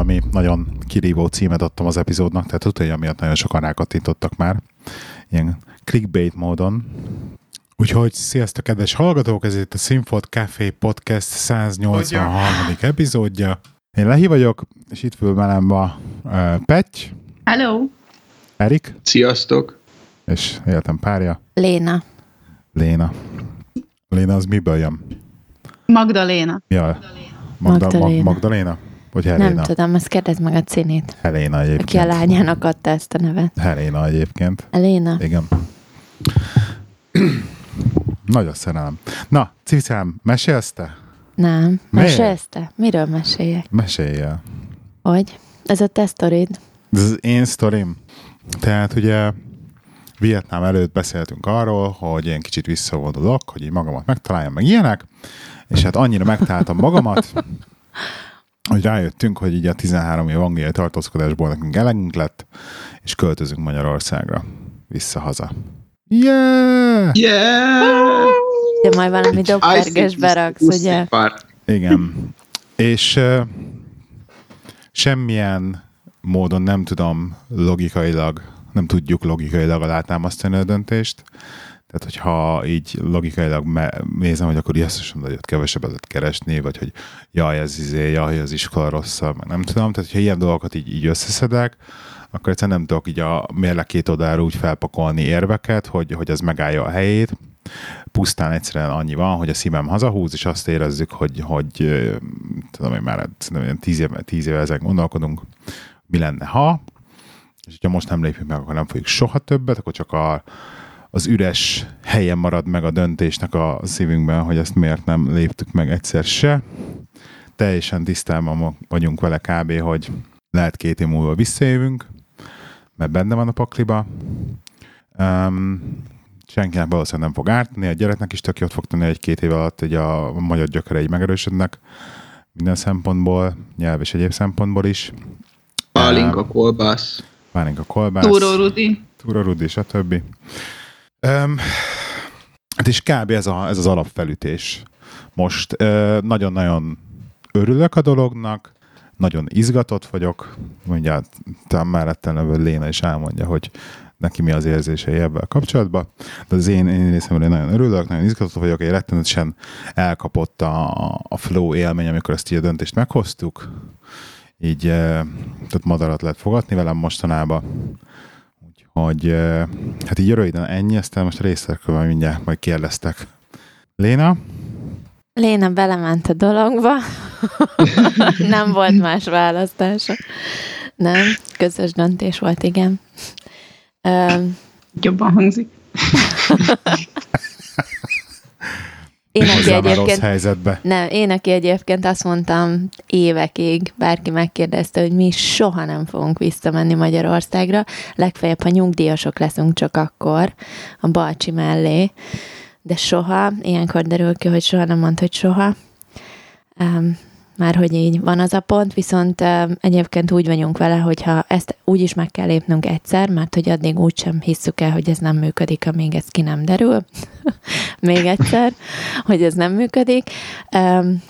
valami nagyon kirívó címet adtam az epizódnak, tehát utána miatt nagyon sokan rákattintottak már. Ilyen clickbait módon. Úgyhogy sziasztok, kedves hallgatók, ez itt a Sinfot Café Podcast 183. epizódja. Én Lehi vagyok, és itt fül velem a uh, Petty. Hello. Erik. Sziasztok. És életem párja. Léna. Léna. Léna az miből jön? Magdaléna. Ja. Magda, Magdaléna. Magdaléna? Vagy Helena? Nem tudom, ezt kérdezd meg a Cinét, Helena egyébként. aki a lányának adta ezt a nevet. Helena egyébként. Léna. Igen. Nagyon szerelem. Na, Cicám, mesélsz te? Nem. Mesélsz te? Miről meséljek? Mesélj el. Hogy? Ez a te sztorid. Ez az én sztorim. Tehát ugye Vietnám előtt beszéltünk arról, hogy én kicsit visszavonulok, hogy így magamat megtaláljam, meg ilyenek, és hát annyira megtaláltam magamat, hogy rájöttünk, hogy így a 13 év angolai tartózkodásból nekünk elegünk lett, és költözünk Magyarországra visszahaza. Yeah! Yeah! De majd valami dopperges beraksz, ugye? Igen. És uh, semmilyen módon nem tudom logikailag, nem tudjuk logikailag alátámasztani a döntést. Tehát, hogyha így logikailag me- nézem, hogy akkor ilyesztosan nagyot kevesebbet keresni, vagy hogy jaj, ez izé, jaj, az iskola rosszabb, meg nem tudom. Tehát, hogyha ilyen dolgokat így, így összeszedek, akkor egyszerűen nem tudok így a mérleg két oldalára úgy felpakolni érveket, hogy, hogy ez megállja a helyét. Pusztán egyszerűen annyi van, hogy a szívem hazahúz, és azt érezzük, hogy, hogy tudom én már szerintem tíz éve, tíz éve ezen gondolkodunk, mi lenne, ha, és hogyha most nem lépünk meg, akkor nem fogjuk soha többet, akkor csak a, az üres helyen marad meg a döntésnek a szívünkben, hogy ezt miért nem léptük meg egyszer se. Teljesen tisztában vagyunk vele kb., hogy lehet két év múlva visszajövünk, mert benne van a pakliba. Um, senkinek valószínűleg nem fog ártani, a gyereknek is tök jót fog tenni, hogy két év alatt hogy a magyar gyökerei megerősödnek minden szempontból, nyelv és egyéb szempontból is. Pálinka, kolbász. Pálinka kolbász. Túró Rudi. Túra Rudi, stb. Um, hát és kb. ez, a, ez az alapfelütés. Most. Nagyon-nagyon örülök a dolognak, nagyon izgatott vagyok, mondja, talán mellettem levő Léna is elmondja, hogy neki mi az érzései ebben kapcsolatban, de az én, én részemről én nagyon örülök, nagyon izgatott vagyok, egy rettenetesen elkapott a, a flow élmény, amikor ezt így a döntést meghoztuk, így eh, tehát madarat lehet fogadni velem mostanában, Eh, hát így röviden ennyi, aztán most részletekről mindjárt majd kérdeztek. Léna? Léna belement a dologba. nem volt más választása. Nem, közös döntés volt, igen. Jobban hangzik. Én, aki egyébként helyzetbe. Nem, én, aki egyébként azt mondtam évekig, bárki megkérdezte, hogy mi soha nem fogunk visszamenni Magyarországra, legfeljebb, ha nyugdíjasok leszünk csak akkor, a Balcsi mellé, de soha, ilyenkor derül ki, hogy soha nem mondta, hogy soha. Um, már hogy így van az a pont, viszont egyébként úgy vagyunk vele, hogyha ezt úgy is meg kell lépnünk egyszer, mert hogy addig úgy sem hisszük el, hogy ez nem működik, amíg ez ki nem derül. Még egyszer, hogy ez nem működik.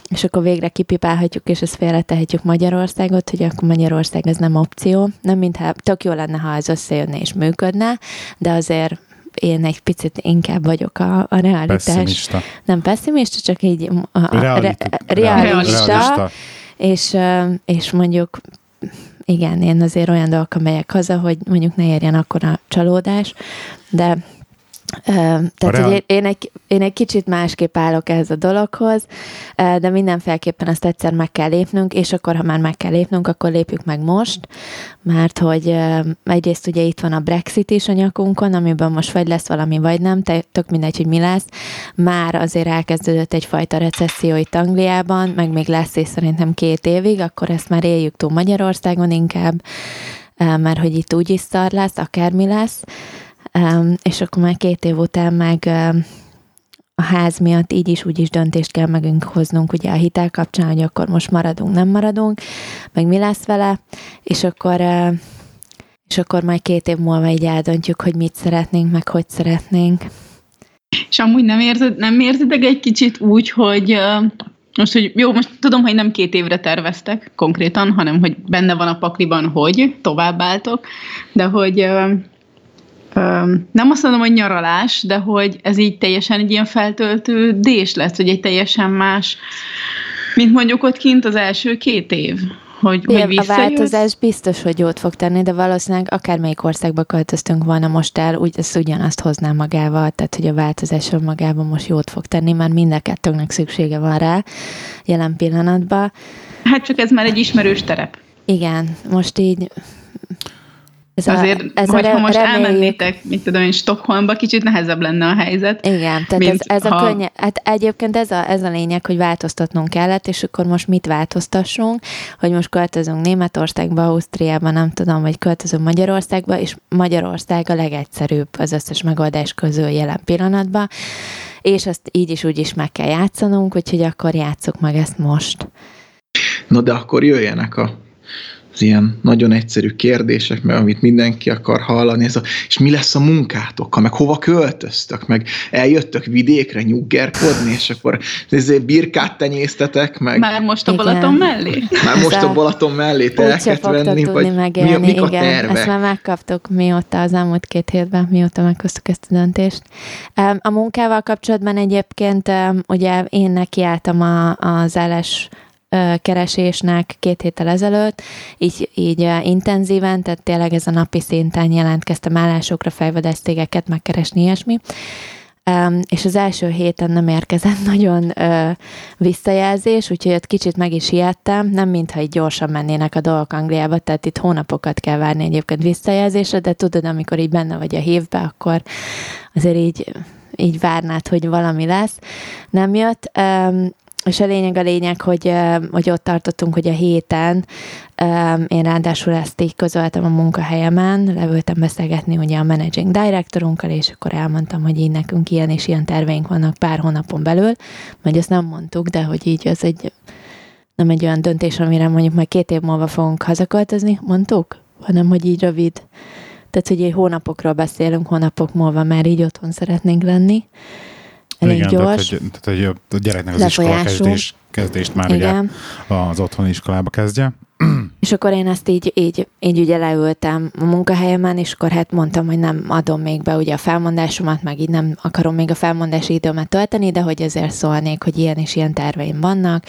És akkor végre kipipálhatjuk, és ezt félretehetjük Magyarországot, hogy akkor Magyarország ez nem opció. Nem mintha tök jó lenne, ha ez összejönne és működne, de azért én egy picit inkább vagyok a, a realitás. Pessimista. Nem pessimista, csak így a, a, Realit- re, realista, realista. és, és mondjuk igen, én azért olyan dolgokkal megyek haza, hogy mondjuk ne érjen akkor a csalódás, de tehát, hogy én, én, egy, én egy kicsit másképp állok ehhez a dologhoz, de mindenféleképpen azt egyszer meg kell lépnünk, és akkor, ha már meg kell lépnünk, akkor lépjük meg most, mert hogy egyrészt ugye itt van a Brexit is a nyakunkon, amiben most vagy lesz valami, vagy nem, tök mindegy, hogy mi lesz. Már azért elkezdődött egyfajta recesszió itt Angliában, meg még lesz, és szerintem két évig, akkor ezt már éljük túl Magyarországon inkább, mert hogy itt úgy is szar lesz, akármi lesz, És akkor már két év után meg a ház miatt így is úgy is döntést kell megünk hoznunk ugye a hitel kapcsán, hogy akkor most maradunk, nem maradunk, meg mi lesz vele, és akkor és akkor majd két év múlva így eldöntjük, hogy mit szeretnénk, meg hogy szeretnénk. És amúgy nem érzed, nem érzedek egy kicsit úgy, hogy, Most, hogy jó, most tudom, hogy nem két évre terveztek konkrétan, hanem hogy benne van a pakliban, hogy továbbáltok, de hogy nem azt mondom, hogy nyaralás, de hogy ez így teljesen egy ilyen feltöltődés lesz, hogy egy teljesen más, mint mondjuk ott kint az első két év. Hogy, hogy a változás biztos, hogy jót fog tenni, de valószínűleg akármelyik országba költöztünk volna most el, úgy ez ugyanazt hozná magával, tehát hogy a változás magában most jót fog tenni, mert mind a kettőnknek szüksége van rá jelen pillanatban. Hát csak ez már egy ismerős terep. Igen, most így ez Azért, ez hogyha re- most reméljük- elmennétek, mit tudom én, Stockholmba, kicsit nehezebb lenne a helyzet. Igen, tehát ez, ez a ha- könnye, hát egyébként ez a, ez a lényeg, hogy változtatnunk kellett, és akkor most mit változtassunk, hogy most költözünk Németországba, Ausztriába, nem tudom, vagy költözünk Magyarországba, és Magyarország a legegyszerűbb az összes megoldás közül jelen pillanatban, és ezt így is úgy is meg kell játszanunk, úgyhogy akkor játsszuk meg ezt most. Na de akkor jöjjenek a az ilyen nagyon egyszerű kérdések, meg amit mindenki akar hallani, ez a, és mi lesz a munkátokkal, meg hova költöztök, meg eljöttök vidékre nyuggerkodni, és akkor ezért birkát tenyésztetek, meg már, most a Igen. Balaton mellé? már most Ez a a- Balaton mellé telket venni, tudni vagy mi, megélni, mik a igen. tervek? Ezt már megkaptuk mióta az elmúlt két hétben, mióta meghoztuk ezt a döntést. A munkával kapcsolatban egyébként ugye én nekiálltam a, az állás keresésnek két héttel ezelőtt, így, így intenzíven, tehát tényleg ez a napi szinten jelentkeztem állásokra, fejvadásztégeket megkeresni, ilyesmi. És az első héten nem érkezett nagyon ö, visszajelzés, úgyhogy ott kicsit meg is ijedtem, nem mintha így gyorsan mennének a dolgok Angliába, tehát itt hónapokat kell várni egyébként visszajelzésre, de tudod, amikor így benne vagy a hívbe, akkor azért így, így várnád, hogy valami lesz. Nem jött. És a lényeg a lényeg, hogy, hogy ott tartottunk, hogy a héten én ráadásul ezt így közöltem a munkahelyemen, leültem beszélgetni ugye a managing directorunkkal, és akkor elmondtam, hogy így nekünk ilyen és ilyen terveink vannak pár hónapon belül, majd ezt nem mondtuk, de hogy így az egy nem egy olyan döntés, amire mondjuk majd két év múlva fogunk hazaköltözni, mondtuk, hanem hogy így rövid. Tehát, hogy egy hónapokról beszélünk, hónapok múlva már így otthon szeretnénk lenni. Elég Igen, gyors. Tehát, hogy, tehát, hogy a gyereknek az iskola kezdés, kezdést már Igen. ugye az otthoni iskolába kezdje. És akkor én ezt így, így, így ugye leültem a munkahelyemen, és akkor hát mondtam, hogy nem adom még be ugye a felmondásomat, meg így nem akarom még a felmondási időmet tölteni, de hogy ezért szólnék, hogy ilyen és ilyen terveim vannak,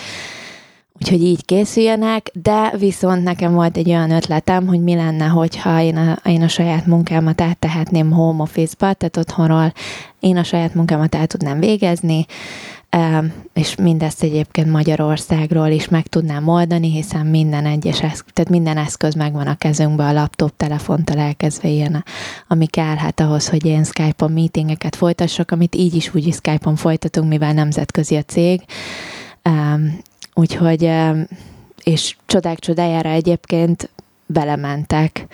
úgyhogy így készüljenek, de viszont nekem volt egy olyan ötletem, hogy mi lenne, hogyha én a, én a saját munkámat áttehetném home office-ba, tehát otthonról én a saját munkámat el tudnám végezni, és mindezt egyébként Magyarországról is meg tudnám oldani, hiszen minden egyes eszköz, tehát minden eszköz megvan a kezünkben, a laptop, telefonttal elkezdve ilyen, ami kell hát ahhoz, hogy én Skype-on meetingeket folytassak, amit így is úgy is Skype-on folytatunk, mivel nemzetközi a cég. Úgyhogy, és csodák csodájára egyébként belementek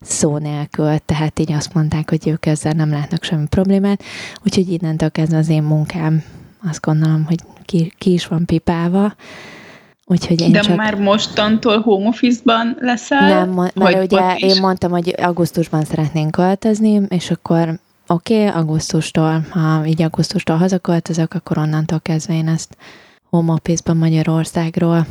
szó nélkül, tehát így azt mondták, hogy ők ezzel nem látnak semmi problémát, úgyhogy innentől kezdve az én munkám azt gondolom, hogy ki, ki is van pipálva, úgyhogy én De csak... már mostantól home office-ban leszel? Nem, mert Vagy ugye én mondtam, hogy augusztusban szeretnénk költözni, és akkor oké, okay, augusztustól, ha így augusztustól hazaköltözök, akkor onnantól kezdve én ezt home office-ban Magyarországról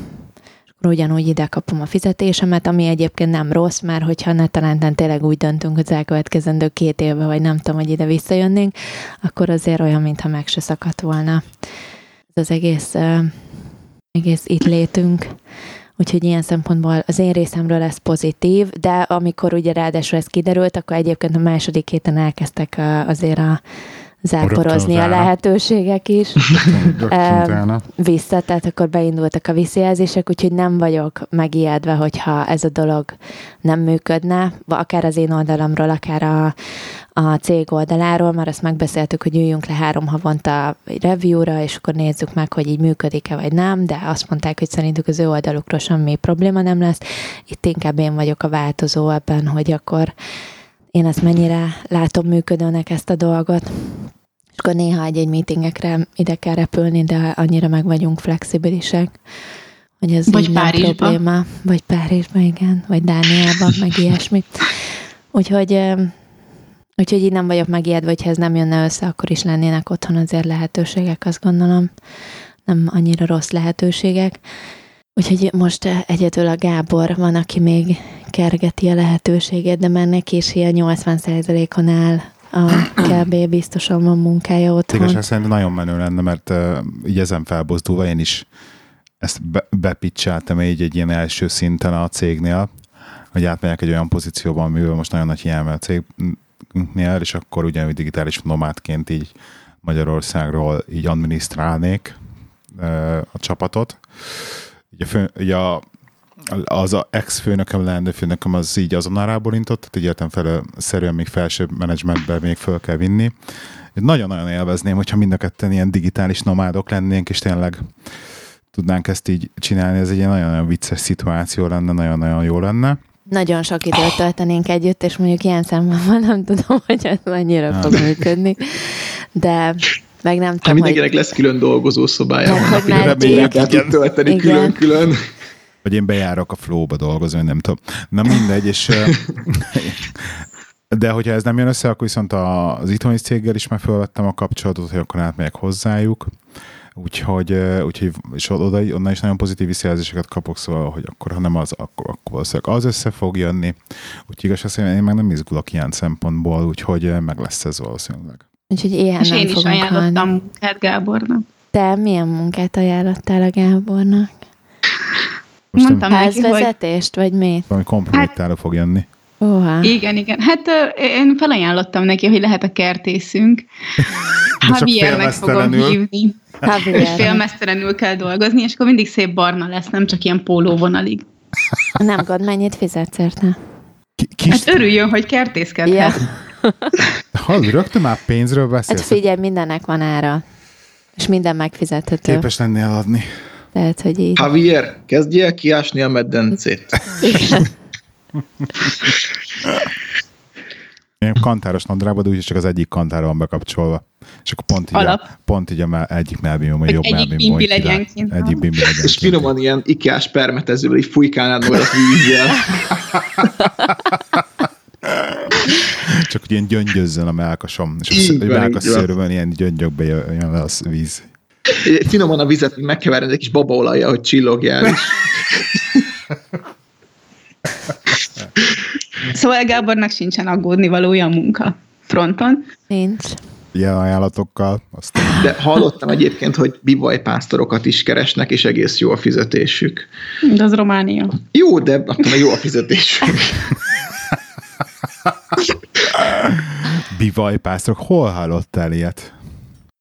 akkor ugyanúgy ide kapom a fizetésemet, ami egyébként nem rossz, mert hogyha ne talán tényleg úgy döntünk, hogy az elkövetkezendő két évben, vagy nem tudom, hogy ide visszajönnénk, akkor azért olyan, mintha meg se szakadt volna ez az egész, egész itt létünk. Úgyhogy ilyen szempontból az én részemről ez pozitív, de amikor ugye ráadásul ez kiderült, akkor egyébként a második héten elkezdtek azért a záporozni a lehetőségek is. Rögtön vissza, tehát akkor beindultak a visszajelzések, úgyhogy nem vagyok megijedve, hogyha ez a dolog nem működne, akár az én oldalamról, akár a, a cég oldaláról, mert azt megbeszéltük, hogy üljünk le három havonta egy review-ra, és akkor nézzük meg, hogy így működik-e vagy nem, de azt mondták, hogy szerintük az ő oldalukról semmi probléma nem lesz. Itt inkább én vagyok a változó ebben, hogy akkor én ezt mennyire látom működőnek ezt a dolgot. És akkor néha egy-egy meetingekre ide kell repülni, de annyira meg vagyunk flexibilisek, hogy ez Vagy nem Párizsba. probléma. Vagy Párizsba, igen. Vagy Dániában, meg ilyesmi. Úgyhogy, úgyhogy így nem vagyok megijedve, hogyha ez nem jönne össze, akkor is lennének otthon azért lehetőségek, azt gondolom. nem annyira rossz lehetőségek. Úgyhogy most egyedül a Gábor van, aki még kergeti a lehetőséget, de már neki is ilyen 80%-on áll a kb. biztosan van munkája otthon. Igazság szerint nagyon menő lenne, mert uh, így ezen felbozdulva én is ezt be, bepicseltem így egy ilyen első szinten a cégnél, hogy átmegyek egy olyan pozícióban, amivel most nagyon nagy hiány a cégnél, és akkor ugyanúgy digitális nomádként így Magyarországról így adminisztrálnék uh, a csapatot. Így a, fő, így a az a ex-főnököm, leendő főnököm az így azonnal ráborintott, tehát így értem fel, szerűen még felsőbb menedzsmentbe még föl kell vinni. Nagyon-nagyon élvezném, hogyha mind a ketten ilyen digitális nomádok lennénk, és tényleg tudnánk ezt így csinálni, ez egy ilyen nagyon-nagyon vicces szituáció lenne, nagyon-nagyon jó lenne. Nagyon sok időt töltenénk együtt, és mondjuk ilyen szemben nem tudom, hogy ez mennyire fog működni, de meg nem hát tudom, mindenkinek hogy... lesz külön dolgozó szobája. Hát, hogy már tölteni külön-külön. Vagy én bejárok a flowba dolgozni, nem tudom. Na mindegy, és de hogyha ez nem jön össze, akkor viszont az itthoni céggel is már felvettem a kapcsolatot, hogy akkor átmegyek hozzájuk. Úgyhogy, úgyhogy és oda, onnan is nagyon pozitív visszajelzéseket kapok, szóval, hogy akkor ha nem az, akkor, akkor valószínűleg az össze fog jönni. Úgyhogy igaz, azt én meg nem izgulok ilyen szempontból, úgyhogy meg lesz ez valószínűleg. Úgyhogy ilyen és nem én is ajánlottam munkát Gábornak. Te milyen munkát ajánlottál a Gábornak? Most Mondtam Házvezetést, neki, hogy mi? Valami kompromittáló hát, fog jönni. Oha. Igen, igen. Hát én felajánlottam neki, hogy lehet a kertészünk. Javiernek fogom hívni. Javier. És félmesztelenül kell dolgozni, és akkor mindig szép barna lesz, nem csak ilyen pólóvonalig. Nem gond, mennyit fizetsz érte? Kis... Hát örüljön, hogy kertészkedhet. Ja. Hallod, rögtön már pénzről beszélsz? Hát figyelj, mindennek van ára. És minden megfizethető. Képes lenni eladni. Tehát, hogy így. Javier, kezdj el kiásni a meddencét. Én kantáros nadrágban, de úgyis csak az egyik kantára van bekapcsolva. És akkor pont így, Alap. A, pont így a egyik melbimom, vagy jobb egyik melbimom. Egyik bimbi legyen kint. Egyik bimbi legyen És finoman ilyen ikás permetezővel így fújkálnád magad a vízzel. Csak hogy ilyen gyöngyözzön a melkasom. És a melkasszőrben ilyen gyöngyökbe jön le a víz. Finoman a vizet, hogy megkeverni egy kis babaolajja, hogy csillogjál is. Szóval Gábornak sincsen aggódni valója a munka fronton. Nincs. Ilyen ajánlatokkal. Aztán... De hallottam egyébként, hogy bivajpásztorokat is keresnek, és egész jó a fizetésük. De az Románia. Jó, de attól jó a fizetésük. Bivajpásztorok, hol hallottál ilyet?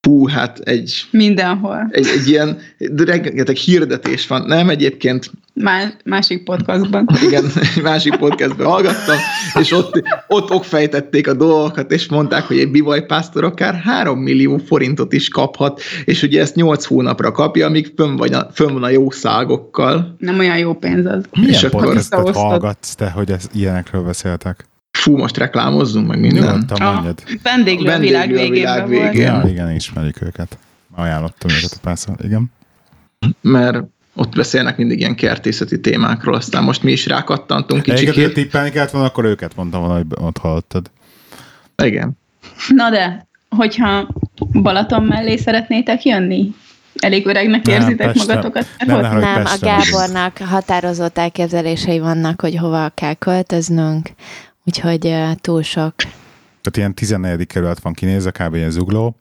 Hú, hát egy... Mindenhol. Egy, egy ilyen, de rengeteg hirdetés van. Nem egyébként... Más, másik podcastban. Igen, másik podcastban hallgattam, és ott, ott okfejtették a dolgokat, és mondták, hogy egy bivajpásztor akár 3 millió forintot is kaphat, és ugye ezt 8 hónapra kapja, amíg fönn, vagy a, fönn van a jó szágokkal. Nem olyan jó pénz az. Milyen és podcastot hallgatsz te, hogy ez, ilyenekről beszéltek? Fú, most reklámozzunk meg minden. Nyugodtan mondjad. A vendéglő a világ végén. A világ végén. Ja, igen, ismerjük őket. Ajánlottam őket a párszor, igen. Mert ott beszélnek mindig ilyen kertészeti témákról, aztán most mi is rákattantunk kicsit. Egyiket tippelni kellett volna, akkor őket mondtam volna, hogy ott hallottad. Igen. Na de, hogyha Balaton mellé szeretnétek jönni? Elég öregnek érzitek nem, magatokat? Nem, nem, nem a Gábornak határozott elképzelései vannak, hogy hova kell költöznünk, Úgyhogy túl sok. Tehát ilyen 14. kerület van kinézve, kb. ilyen zugló.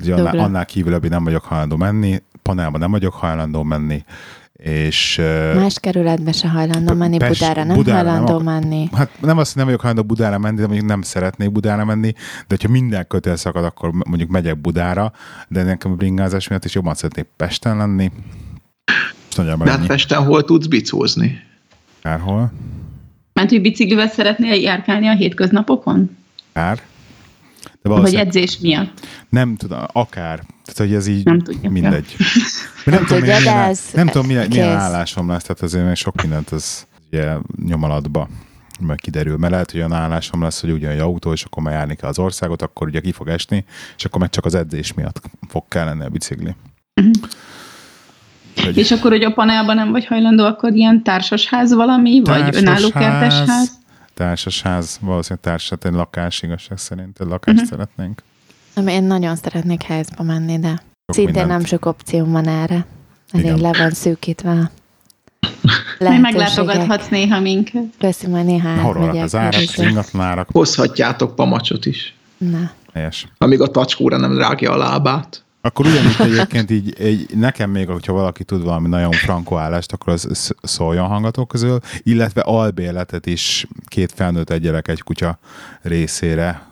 Ugye annál, annál kívül nem vagyok hajlandó menni, panelba nem vagyok hajlandó menni, és... Más kerületbe se hajlandó menni, Pest, Budára nem Budára hajlandó nem, menni. Hát nem azt, hogy nem vagyok hajlandó Budára menni, de mondjuk nem szeretnék Budára menni, de hogyha minden kötél szakad, akkor mondjuk megyek Budára, de nekem a bringázás miatt is jobban szeretnék Pesten lenni. De hát Pesten hol tudsz bicózni? Kárhol? Mert hogy biciklivel szeretnél járkálni a hétköznapokon? Akár. De Vagy edzés miatt? Nem tudom, akár. Tehát, hogy ez így nem tudja. mindegy. Nem, nem tudom, milyen, milyen, nem tudom milyen, milyen állásom lesz, tehát azért még sok mindent az ugye nyomalatba meg kiderül, mert lehet, hogy olyan állásom lesz, hogy ugyan egy autó, és akkor már járni kell az országot, akkor ugye ki fog esni, és akkor meg csak az edzés miatt fog kellene a bicikli. Uh-huh. Hogy... És akkor, hogy a panelban nem vagy hajlandó, akkor ilyen társasház valami, társasház, vagy önálló kertesház? Társasház, valószínűleg társas, egy lakás igazság szerint, egy lakást uh-huh. szeretnénk. Én nagyon szeretnék házba menni, de Szintén mindent. nem sok opció van erre. Elég Igen. le van szűkítve. lehetőségek. meglátogathatsz néha minket. Köszi, majd néha átmegyek. az árak, az ingatlanárak. Hozhatjátok pamacsot is, Na. Helyes. amíg a tacskóra nem rágja a lábát. Akkor ugyanígy egyébként így, így, nekem még, hogyha valaki tud valami nagyon frankó állást, akkor az sz- szóljon hangatok közül, illetve albérletet is két felnőtt, egy gyerek, egy kutya részére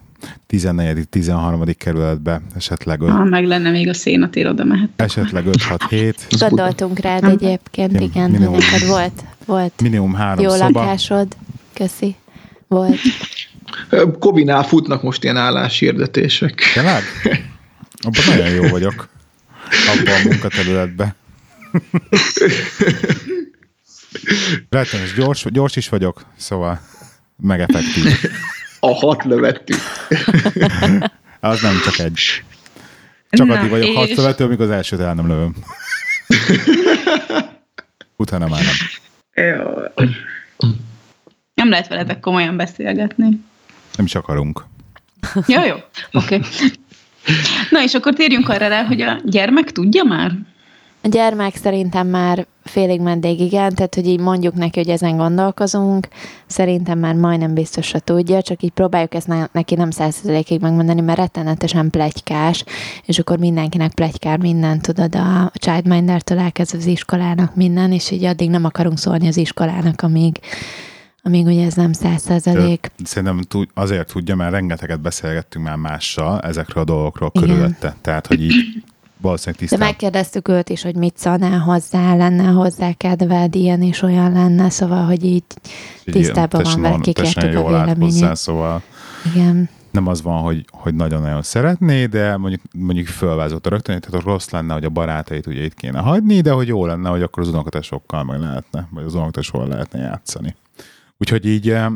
14.-13. kerületbe, esetleg, öt, Ha meg lenne még a szénatér, oda mehet. esetleg 5-6-7, Az Gondoltunk rád Nem. egyébként, Igen, igen, minimum. neked volt, volt minimum három jó szoba. lakásod. Köszi. Volt. Kobinál futnak most ilyen álláshirdetések. Tényleg? Abban nagyon jó vagyok. Abban a munkaterületben. Rettenes gyors, gyors is vagyok, szóval meg effektív. A hat lövettük. Az nem csak egy. Csak Na, addig vagyok és- harcszövető, amikor az elsőt el nem lövöm. Utána már nem. Jó. Nem lehet veletek komolyan beszélgetni. Nem is akarunk. Jó, jó. Oké. Okay. Na és akkor térjünk arra rá, hogy a gyermek tudja már? A gyermek szerintem már félig meddig igen, tehát hogy így mondjuk neki, hogy ezen gondolkozunk, szerintem már majdnem biztosra tudja, csak így próbáljuk ezt ne- neki nem százszerzelékig megmondani, mert rettenetesen plegykás, és akkor mindenkinek plegykár minden, tudod, a childminder-től elkezdve az iskolának minden, és így addig nem akarunk szólni az iskolának, amíg, amíg ugye ez nem százszerzelék. Szerintem tud- azért tudja, mert rengeteget beszélgettünk már mással ezekről a dolgokról Igen. körülötte. Tehát, hogy így valószínűleg De tisztán. megkérdeztük őt is, hogy mit szanál hozzá, lenne hozzá kedved, ilyen és olyan lenne, szóval, hogy így tisztában van vele, kikértük a állt hozzá, véleményét. szóval Igen. nem az van, hogy, hogy nagyon-nagyon szeretné, de mondjuk, mondjuk fölvázolta rögtön, tehát rossz lenne, hogy a barátait ugye itt kéne hagyni, de hogy jó lenne, hogy akkor az unokatesokkal meg lehetne, vagy az unokatesóval lehetne játszani. Úgyhogy így, eh,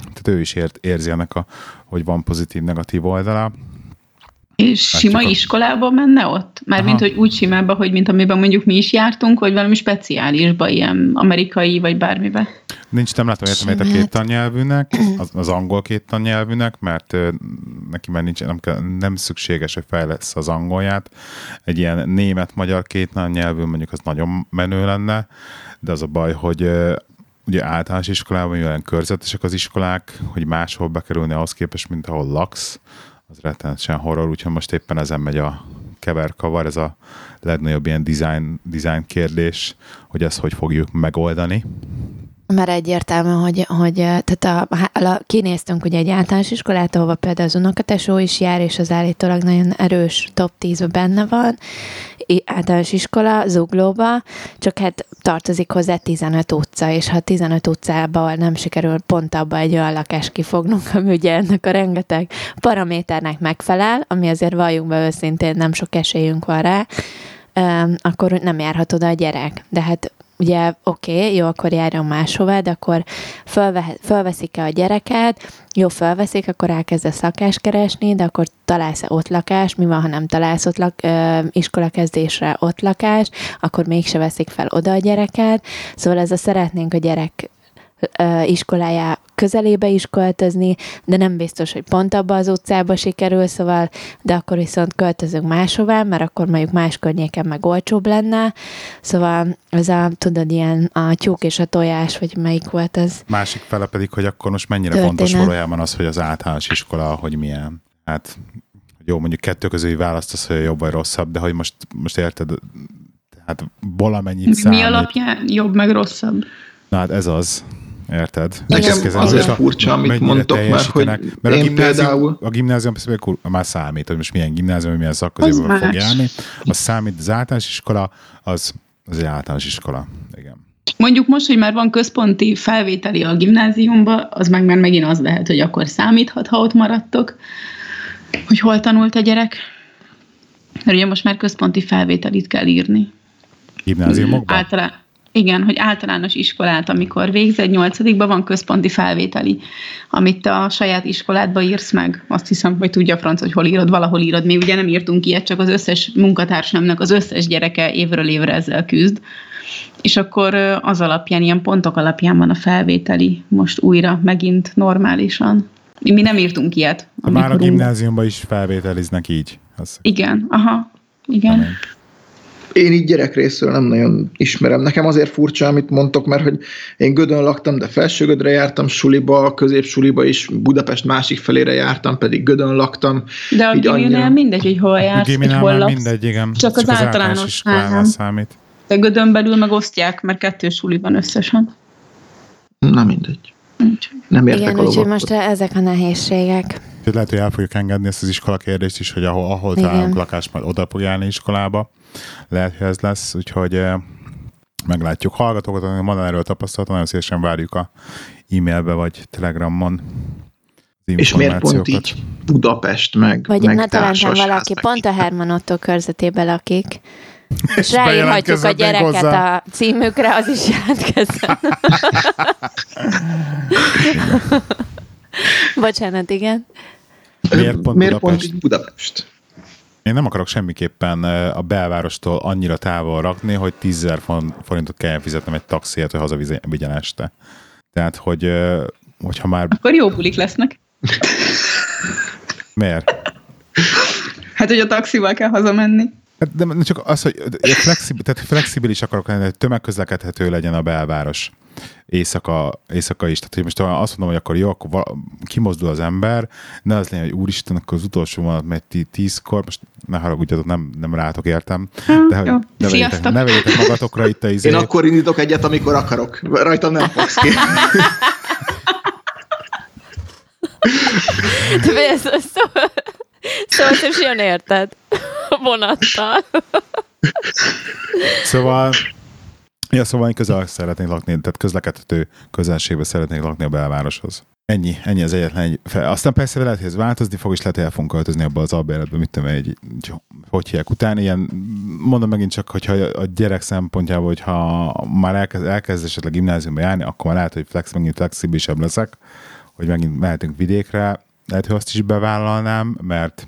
tehát ő is ért, érzi ennek, a, hogy van pozitív-negatív oldala. És Látjuk sima a- iskolába menne ott? Mármint, hogy úgy simába, hogy mint amiben mondjuk mi is jártunk, vagy valami speciálisba, ilyen amerikai, vagy bármibe. Nincs, nem látom értelmét a két tannyelvűnek, az, az angol két tannyelvűnek, mert ö, neki már nincs, nem, kell, nem szükséges, hogy fejlesz az angolját. Egy ilyen német-magyar két tannyelvű mondjuk az nagyon menő lenne, de az a baj, hogy ö, ugye általános iskolában olyan körzetesek az iskolák, hogy máshol bekerülni ahhoz képest, mint ahol laksz, az rettenetesen horror, úgyhogy most éppen ezen megy a keverkavar, ez a legnagyobb ilyen design, design kérdés, hogy ezt hogy fogjuk megoldani. Mert egyértelmű, hogy, hogy tehát a, a, kinéztünk ugye egy általános iskolát, ahova például az unokatesó is jár, és az állítólag nagyon erős top 10 benne van, általános iskola, zuglóba, csak hát tartozik hozzá 15 utca, és ha 15 utcában nem sikerül pont abba egy olyan lakást kifognunk, ami ugye ennek a rengeteg paraméternek megfelel, ami azért valljuk be őszintén, nem sok esélyünk van rá, akkor nem járhat oda a gyerek. De hát ugye oké, okay, jó, akkor járjon máshová, de akkor fölve, fölveszik-e a gyereket, jó, fölveszik, akkor elkezdesz lakást keresni, de akkor találsz-e ott lakást, mi van, ha nem találsz ott lak, ö, iskolakezdésre ott lakást, akkor mégse veszik fel oda a gyereket, szóval ez a szeretnénk a gyerek iskolájá közelébe is költözni, de nem biztos, hogy pont abba az utcába sikerül, szóval, de akkor viszont költözünk máshová, mert akkor mondjuk más környéken meg olcsóbb lenne, szóval ez a, tudod, ilyen a tyúk és a tojás, vagy melyik volt az? Másik fele pedig, hogy akkor most mennyire Történet. fontos valójában az, hogy az általános iskola, hogy milyen. Hát jó, mondjuk kettő közül választasz, hogy jobb vagy rosszabb, de hogy most, most érted, hát valamennyit Mi számít. alapján jobb, meg rosszabb? Na hát ez az. Érted? Nekem azért a- furcsa, amit mondtok, mert hogy mert a én gimnázium, például- a gimnázium persze kur- már számít, hogy most milyen gimnázium, milyen szakközében fog járni. Az számít, az általános iskola, az, az egy általános iskola. Igen. Mondjuk most, hogy már van központi felvételi a gimnáziumba, az meg már megint az lehet, hogy akkor számíthat, ha ott maradtok, hogy hol tanult a gyerek. Mert ugye most már központi felvételit kell írni. Gimnáziumokban? Általán, igen, hogy általános iskolát, amikor végzed, nyolcadikban van központi felvételi, amit a saját iskoládba írsz meg. Azt hiszem, hogy tudja a franc, hogy hol írod, valahol írod. Mi ugye nem írtunk ilyet, csak az összes munkatársamnak az összes gyereke évről évre ezzel küzd. És akkor az alapján, ilyen pontok alapján van a felvételi most újra, megint normálisan. Mi nem írtunk ilyet. Már a gimnáziumban is felvételiznek így. Az Igen, aha. Igen. Nem én. Így gyerekrészről nem nagyon ismerem. Nekem azért furcsa, amit mondtok, mert hogy én Gödön laktam, de Felsőgödre jártam suliba, középsuliba is, Budapest másik felére jártam, pedig Gödön laktam. De a Giminál annyira- mindegy, hogy hol jársz, hogy hol laksz. mindegy, igen. Csak az általános iskolánál nem. számít. De Gödön belül meg osztják, mert kettő suli van összesen. Na mindegy. Nem értek Igen, a úgyhogy most ezek a nehézségek. Úgyhogy lehet, hogy el fogjuk engedni ezt az iskola kérdést is, hogy ahol, ahol találunk lakást, majd oda fog járni iskolába. Lehet, hogy ez lesz, úgyhogy eh, meglátjuk. Hallgatókat, akik van erről tapasztalatot, nagyon szívesen várjuk a e-mailbe vagy telegramon. És miért pont így Budapest, meg, Vagy meg ne talán valaki meg pont a Herman Otto körzetében lakik, és És ráírhatjuk a gyereket hozzá. a címükre, az is jelentkezzen. Bocsánat, igen. Miért pont miért pont Budapest? így Budapest? Én nem akarok semmiképpen eh, a belvárostól annyira távol rakni, hogy 10 forintot kelljen fizetnem egy taxiért, hogy hazavigyen este. Tehát, hogy eh, hogyha már Akkor jó bulik lesznek. miért? Hát, hogy a taxival kell hazamenni. Hát De csak az, hogy flexibil, tehát flexibilis akarok lenni, hogy tömegközlekedhető legyen a belváros éjszaka, éjszaka is. Tehát, hogy most azt mondom, hogy akkor jó, akkor vala, kimozdul az ember, ne az legyen, hogy úristen, akkor az utolsó vonat megy tí- tízkor, most ne haragudjatok, nem, nem rátok értem, de hogy ne vegyétek, Sziasztok. ne vegyétek magatokra itt a izé. Én akkor indítok egyet, amikor akarok. Rajtam nem fogsz ki. De ez, szó, szóval nem jön érted. Vonattal. Szóval, ja, szóval én közel szeretnék lakni, tehát közlekedhető közelségbe szeretnék lakni a belvároshoz. Ennyi, ennyi az egyetlen egy fel. Aztán persze lehet, hogy ez változni fog, és lehet, hogy el fogunk költözni abba az albérletbe, mit tudom, egy, egy hogy hívják után. Ilyen, mondom megint csak, hogyha a gyerek szempontjából, hogyha már elkezd, elkezd esetleg gimnáziumba járni, akkor már lehet, hogy flex, megint flexibilisebb leszek, hogy megint mehetünk vidékre, lehet, hogy azt is bevállalnám, mert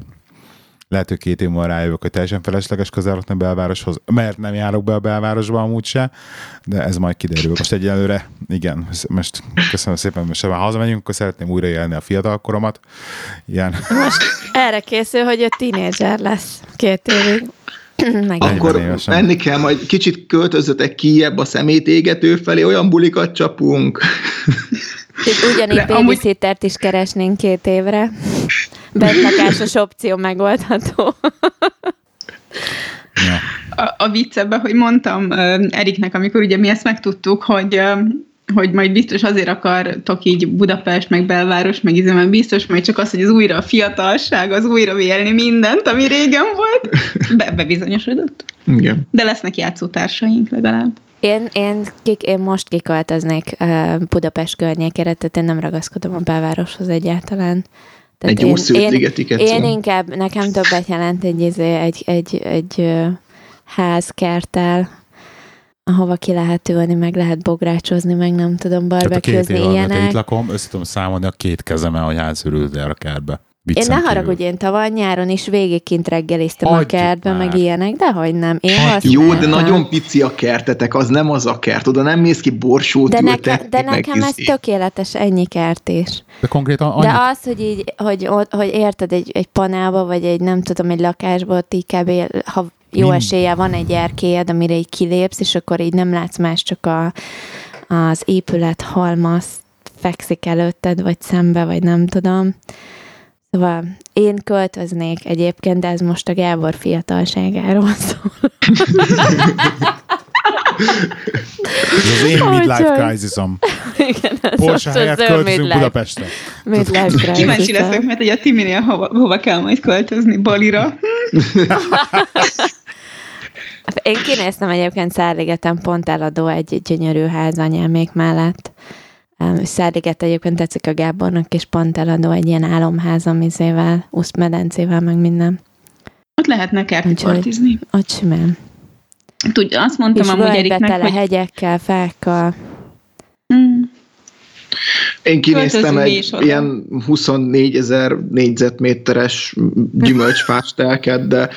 lehet, hogy két év múlva rájövök, hogy teljesen felesleges közel a belvároshoz, mert nem járok be a belvárosba amúgy se, de ez majd kiderül. Most egyelőre, igen, most köszönöm szépen, most ha hazamegyünk, akkor szeretném újra élni a fiatalkoromat. Ilyen, Most erre készül, hogy ő tínédzser lesz két évig. Meg Akkor évesen. menni kell, majd kicsit költözzetek kijebb a szemét égető felé, olyan bulikat csapunk. Itt ugyanígy De amúgy- babysittert is keresnénk két évre. Bentlakásos opció megoldható. a, a vicc ebbe, hogy mondtam Eriknek, amikor ugye mi ezt megtudtuk, hogy hogy majd biztos azért akartok így Budapest, meg belváros, meg mert biztos majd csak az, hogy az újra a fiatalság, az újra élni mindent, ami régen volt, be, bebizonyosodott. Igen. De lesznek játszótársaink legalább. Én, én, kik, én most kiköltöznék uh, Budapest környékére, tehát én nem ragaszkodom a belvároshoz egyáltalán. Tehát Egy én, én kecó. inkább, nekem többet jelent egy, izé, egy, egy, egy ö, ház kerttel, ahova ki lehet ülni, meg lehet bográcsozni, meg nem tudom, Tehát a két barbekőzni, ilyenek. lakom, össze tudom számolni a két kezeme, hogy hányszor el a kertbe. Én ne haragudj, én tavaly nyáron is végig kint reggeliztem a Hagyjuk kertbe, már. meg ilyenek, de hogy nem. Én használtam. Jó, de nagyon pici a kertetek, az nem az a kert, oda nem mész ki borsót de, neke, de meg nekem ez izé. tökéletes, ennyi kertés. De konkrétan De annyit, az, hogy így, hogy, ott- hogy érted, egy, egy panelba, vagy egy nem tudom, egy lakásba, ott így kb. ha jó Mind- esélye van egy erkélyed, amire így kilépsz, és akkor így nem látsz más, csak a, az épület halmaz fekszik előtted, vagy szembe, vagy nem tudom. Szóval én költöznék egyébként, de ez most a Gábor fiatalságáról szól. ez az én midlife crisisom. Igen, ez Porsche az helyett költözünk midlife- Budapestre. midlife crisis. Kíváncsi leszek, mert ugye a Timinél hova, hova kell majd költözni, Balira. Én kinéztem egyébként Szárligeten pont eladó egy gyönyörű ház anyámék mellett. Szárliget egyébként tetszik a Gábornak, és pont eladó egy ilyen álomház, amizével, uszmedencével, meg minden. Ott lehetne kerti Úgyhogy- partizni. Ott simán. Tudja, azt mondtam És amúgy Eriknek, tele hogy... hegyekkel, fákkal. Mm, Én kinéztem egy ilyen 24 ezer négyzetméteres gyümölcsfás telket, de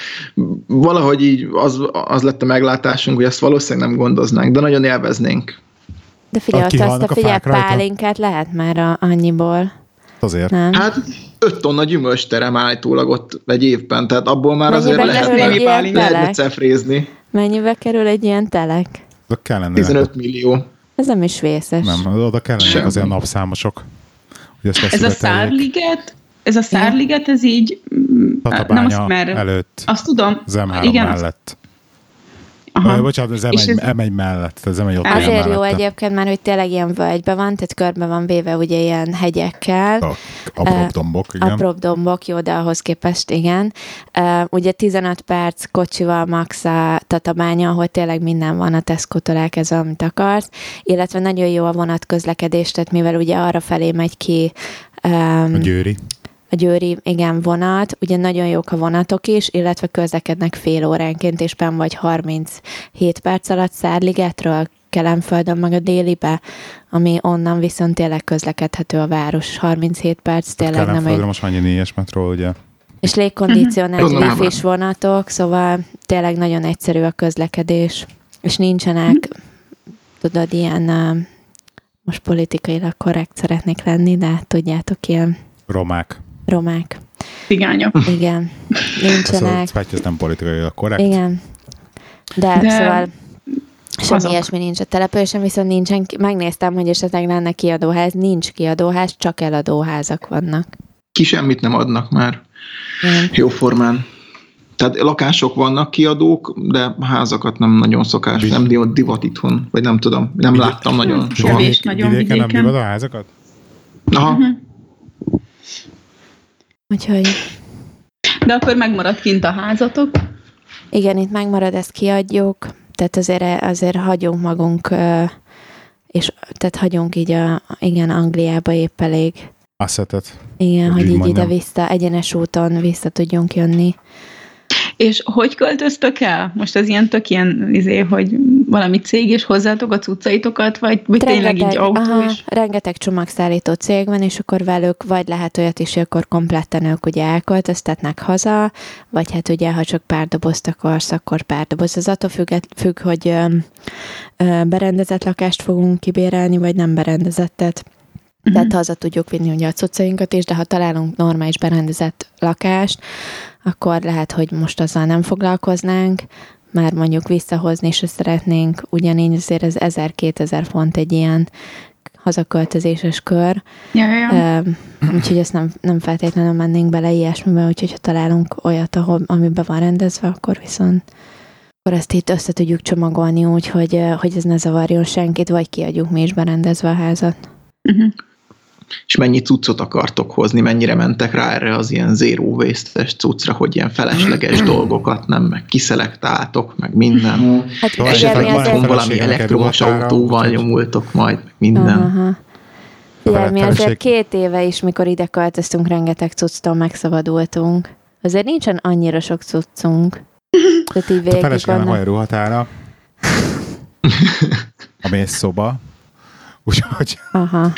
valahogy így az, az lett a meglátásunk, hogy ezt valószínűleg nem gondoznánk, de nagyon élveznénk. De figyelj, Ott azt a a figyelj, pálinkát lehet már a, annyiból. azért. Nem? Hát 5 tonna gyümölcs terem állítólag ott egy évben, tehát abból már Mennyibe azért lehet, egy ilyen lehetne telek? cefrézni. Mennyibe kerül egy ilyen telek? Oda kellene, 15 millió. Ez nem is vészes. nem, oda kellene Semmi. azért napszámosok. Hogy ezt Ez a. Szárliget, ez a Szárliget, ez így, mm, nem Tatabánya azt merre. előtt, Azt tudom. az M3 Igen, azt- mellett. Aha. Bocsánat, az És M1, ez- M1 mellett, az M1 ott Azért mellette. jó egyébként, mert hogy tényleg ilyen völgybe van, tehát körbe van véve ugye ilyen hegyekkel. A apróbb dombok, igen. Apróbb dombok, jó, de ahhoz képest igen. Uh, ugye 15 perc kocsival max a tatabánya, ahol tényleg minden van a Tesco-tól elkezdve, amit akarsz, illetve nagyon jó a vonatközlekedés, tehát mivel ugye arra felé megy ki um, A győri. A győri, igen, vonat, ugye nagyon jók a vonatok is, illetve közlekednek fél óránként, és benn vagy 37 perc alatt Szárligetről, Kelemföldön, meg a délibe, ami onnan viszont tényleg közlekedhető a város. 37 perc tényleg nem Kelenföldre egy... most annyi négyes metró, ugye? És légkondicionált Tudom, nem. wifi vonatok, szóval tényleg nagyon egyszerű a közlekedés. És nincsenek, tudod, ilyen, most politikailag korrekt szeretnék lenni, de tudjátok, ilyen Romák. Romák. Cigányok. Igen, Szóval nincsenek. Petty, ez nem politikai korrekt. Igen. De, De szóval semmi azok. ilyesmi nincs a településen, viszont nincsen, megnéztem, hogy esetleg lenne kiadóház, nincs kiadóház, csak eladóházak vannak. Ki semmit nem adnak már Igen. jóformán. Tehát lakások vannak, kiadók, de házakat nem nagyon szokás, Vid- nem divat, itthon, vagy nem tudom, nem Vid- láttam nagyon soha. Kevés. Vidék- nagyon vidéken nem vidéken. divat a házakat? Aha, Úgyhogy De akkor megmaradt kint a házatok. igen, itt megmarad, ezt kiadjuk, tehát azért, azért hagyunk magunk, és tehát hagyunk így a, igen, Angliába épp elég. Assetet. Igen, Hogy hogy így így mondjam. ide-vissza, egyenes úton vissza tudjunk jönni. És hogy költöztök el? Most ez ilyen tök ilyen, izé, hogy valami cég és hozzátok a cuccaitokat, vagy, vagy tényleg így autó aha, is? rengeteg csomagszállító cég van, és akkor velük vagy lehet olyat is, hogy akkor kompletten ők ugye elköltöztetnek haza, vagy hát ugye, ha csak pár dobozt akarsz, akkor pár doboz. Az attól függ, függ hogy ö, ö, berendezett lakást fogunk kibérelni, vagy nem berendezettet. Tehát haza tudjuk vinni ugye a cuccainkat is, de ha találunk normális berendezett lakást, akkor lehet, hogy most azzal nem foglalkoznánk, már mondjuk visszahozni se szeretnénk, ugyanígy azért ez 1000-2000 font egy ilyen hazaköltözéses kör, Ja, ja, úgyhogy ezt nem, nem feltétlenül mennénk bele ilyesmibe, úgyhogy ha találunk olyat, ahol, ami be van rendezve, akkor viszont akkor ezt itt össze tudjuk csomagolni úgy, hogy, hogy ez ne zavarjon senkit, vagy kiadjuk mi is berendezve a házat. Uh-huh. És mennyi cuccot akartok hozni, mennyire mentek rá erre az ilyen zero waste-es cuccra, hogy ilyen felesleges dolgokat nem, meg kiszelektáltok, meg minden. Hát igen, esetleg van valami elektromos autóval nyomultok majd, meg minden. Aha. Igen, mi azért két éve is, mikor ide költöztünk, rengeteg cucctól megszabadultunk. Azért nincsen annyira sok cuccunk. Tehát így A végig feleségem vannak. haj ruhatára. A mész szoba. Úgyhogy Aha.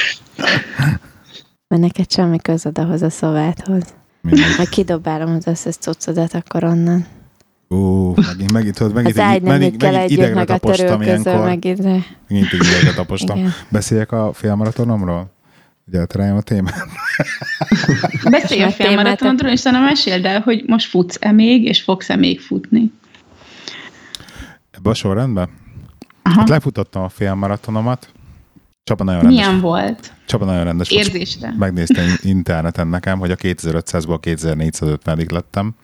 Mert neked semmi közöd ahhoz a mindegy. Majd kidobálom az összes cuccodat akkor onnan. Ú, megint, megint, tudod, megint, nem megint, megint együtt, idegre meg a tapostam ilyenkor. meg ide. Megint egy idegre tapostam. Igen. Beszéljek a félmaratonomról? Ugye eltereljem a témát? Beszélj a félmaratonodról, és utána meséld el, hogy most futsz-e még, és fogsz-e még futni. Ebbe a sorrendben? Aha. Hát lefutottam a félmaratonomat. Csaba nagyon rendes. Milyen volt? Csaba nagyon rendes. Érzésre. Megnézte interneten nekem, hogy a 2500-ból 2450-ig lettem.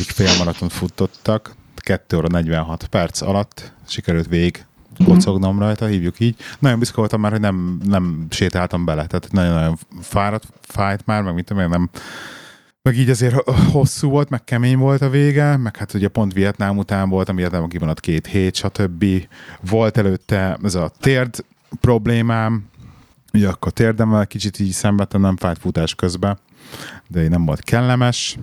Így félmaraton futottak, 2 óra 46 perc alatt sikerült végig kocognom rajta, hívjuk így. Nagyon büszke voltam már, hogy nem, nem sétáltam bele, tehát nagyon-nagyon fáradt, fájt már, meg mit tudom én, nem meg így azért hosszú volt, meg kemény volt a vége, meg hát ugye pont Vietnám után voltam, Vietnám kivonat két hét, stb. Volt előtte ez a térd problémám, ugye akkor térdemmel kicsit így szenvedtem, nem fájt futás közben, de így nem volt kellemes.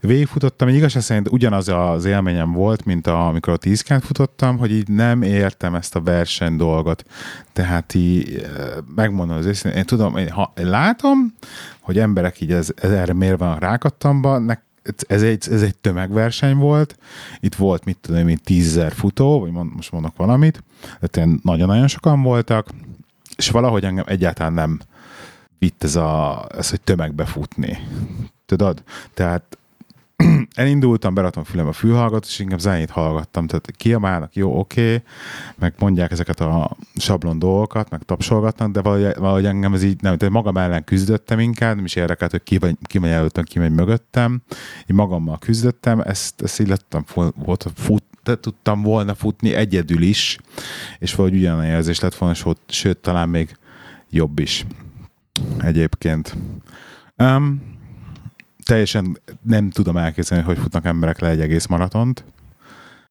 Végigfutottam, egy igazság szerint ugyanaz az élményem volt, mint a, amikor a 10 futottam, hogy így nem értem ezt a verseny dolgot. Tehát így megmondom az őszintén, én tudom, én, ha látom, hogy emberek így ez, ez erre miért van rákattamban, nek, ez egy, ez egy tömegverseny volt, itt volt, mit tudom én, tízzer futó, vagy mond, most mondok valamit, tehát nagyon-nagyon sokan voltak, és valahogy engem egyáltalán nem vitt ez, a, ez hogy tömegbe futni. Tudod? Tehát elindultam, beraktam a fülem a fülhallgatót, és inkább zenét hallgattam, tehát kiabálnak, jó, oké, okay, meg mondják ezeket a sablon dolgokat, meg tapsolgatnak, de valahogy, valahogy engem ez így nem, tehát magam ellen küzdöttem inkább, nem is érdekelt, hogy ki, vagy, ki megy előttem, ki megy mögöttem, így magammal küzdöttem, ezt, ezt így lettem, volt, fut, tudtam volna futni egyedül is, és valahogy ugyanolyan érzés lett volna, sőt, sőt talán még jobb is egyébként. Um, teljesen nem tudom elképzelni, hogy futnak emberek le egy egész maratont.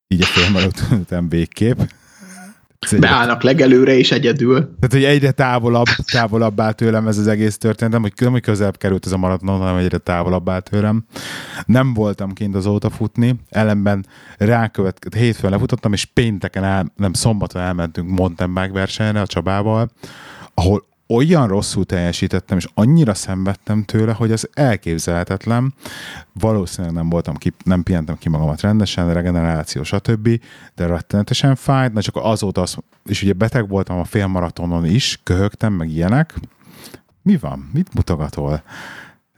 Így a fél után végképp. Beállnak legelőre is egyedül. Tehát, hogy egyre távolabb, távolabb áll tőlem ez az egész történetem, hogy nem, hogy közelebb került ez a maraton, hanem egyre távolabb áll tőlem. Nem voltam kint azóta futni, ellenben rákövet, hétfőn lefutottam, és pénteken, el, nem szombaton elmentünk mountain bike versenyre a Csabával, ahol olyan rosszul teljesítettem, és annyira szenvedtem tőle, hogy ez elképzelhetetlen. Valószínűleg nem voltam ki, nem pihentem ki magamat rendesen, regeneráció, stb., de rettenetesen fájt, na csak azóta az, és ugye beteg voltam a félmaratonon is, köhögtem, meg ilyenek. Mi van? Mit mutogatol?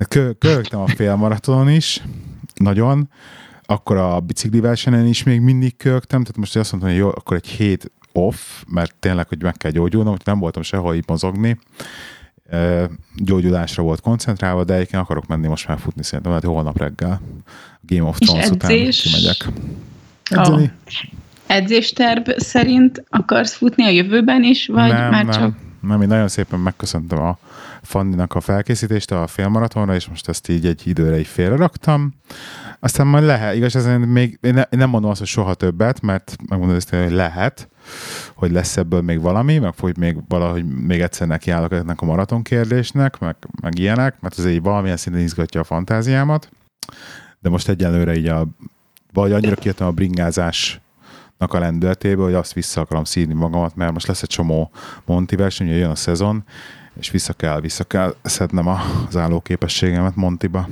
Kö, köhögtem a félmaratonon is, nagyon, akkor a bicikli versenyen is még mindig köhögtem, tehát most azt mondtam, hogy jó, akkor egy hét off, mert tényleg, hogy meg kell gyógyulnom, hogy nem voltam sehol így mozogni. Gyógyulásra volt koncentrálva, de egyébként akarok menni most már futni szerintem, mert holnap reggel Game of Thrones után kimegyek. Edzeni. Oh. Edzésterv szerint akarsz futni a jövőben is, vagy nem, már nem. csak... Nem, én nagyon szépen megköszöntem a Fanninak a felkészítést a félmaratonra, és most ezt így egy időre így félreraktam. Aztán majd lehet, igaz, ez még, én nem mondom azt, hogy soha többet, mert megmondom ezt, hogy lehet, hogy lesz ebből még valami, meg hogy még valahogy még egyszer nekiállok ennek a maraton kérdésnek, meg, meg ilyenek, mert ez így valamilyen szinten izgatja a fantáziámat, de most egyelőre így a, vagy annyira kijöttem a bringázás a lendületéből, hogy azt vissza akarom szídni magamat, mert most lesz egy csomó Monti verseny, jön a szezon, és vissza kell, vissza kell szednem az állóképességemet Montiba.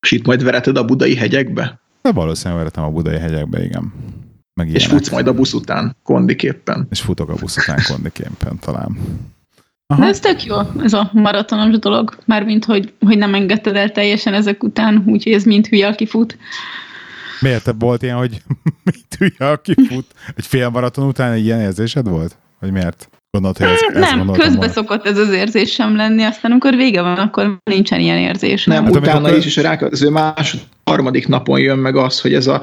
És itt majd vereted a budai hegyekbe? De valószínűleg veretem a budai hegyekbe, igen. Meg és futsz majd a busz után kondiképpen. És futok a busz után kondiképpen talán. Aha. De ez tök jó, ez a maratonos dolog, mármint, hogy, hogy nem engedted el teljesen ezek után, úgyhogy ez mind hülye, aki fut. Miért te volt ilyen, hogy mit hülye, aki fut? Egy fél maraton után egy ilyen érzésed volt? Vagy miért? Gondolod, hogy ez, ez nem, közbe volna. szokott ez az érzés sem lenni, aztán amikor vége van, akkor nincsen ilyen érzés. Nem, hát, utána amikor... is, és a rákövetkező másod, harmadik napon jön meg az, hogy ez a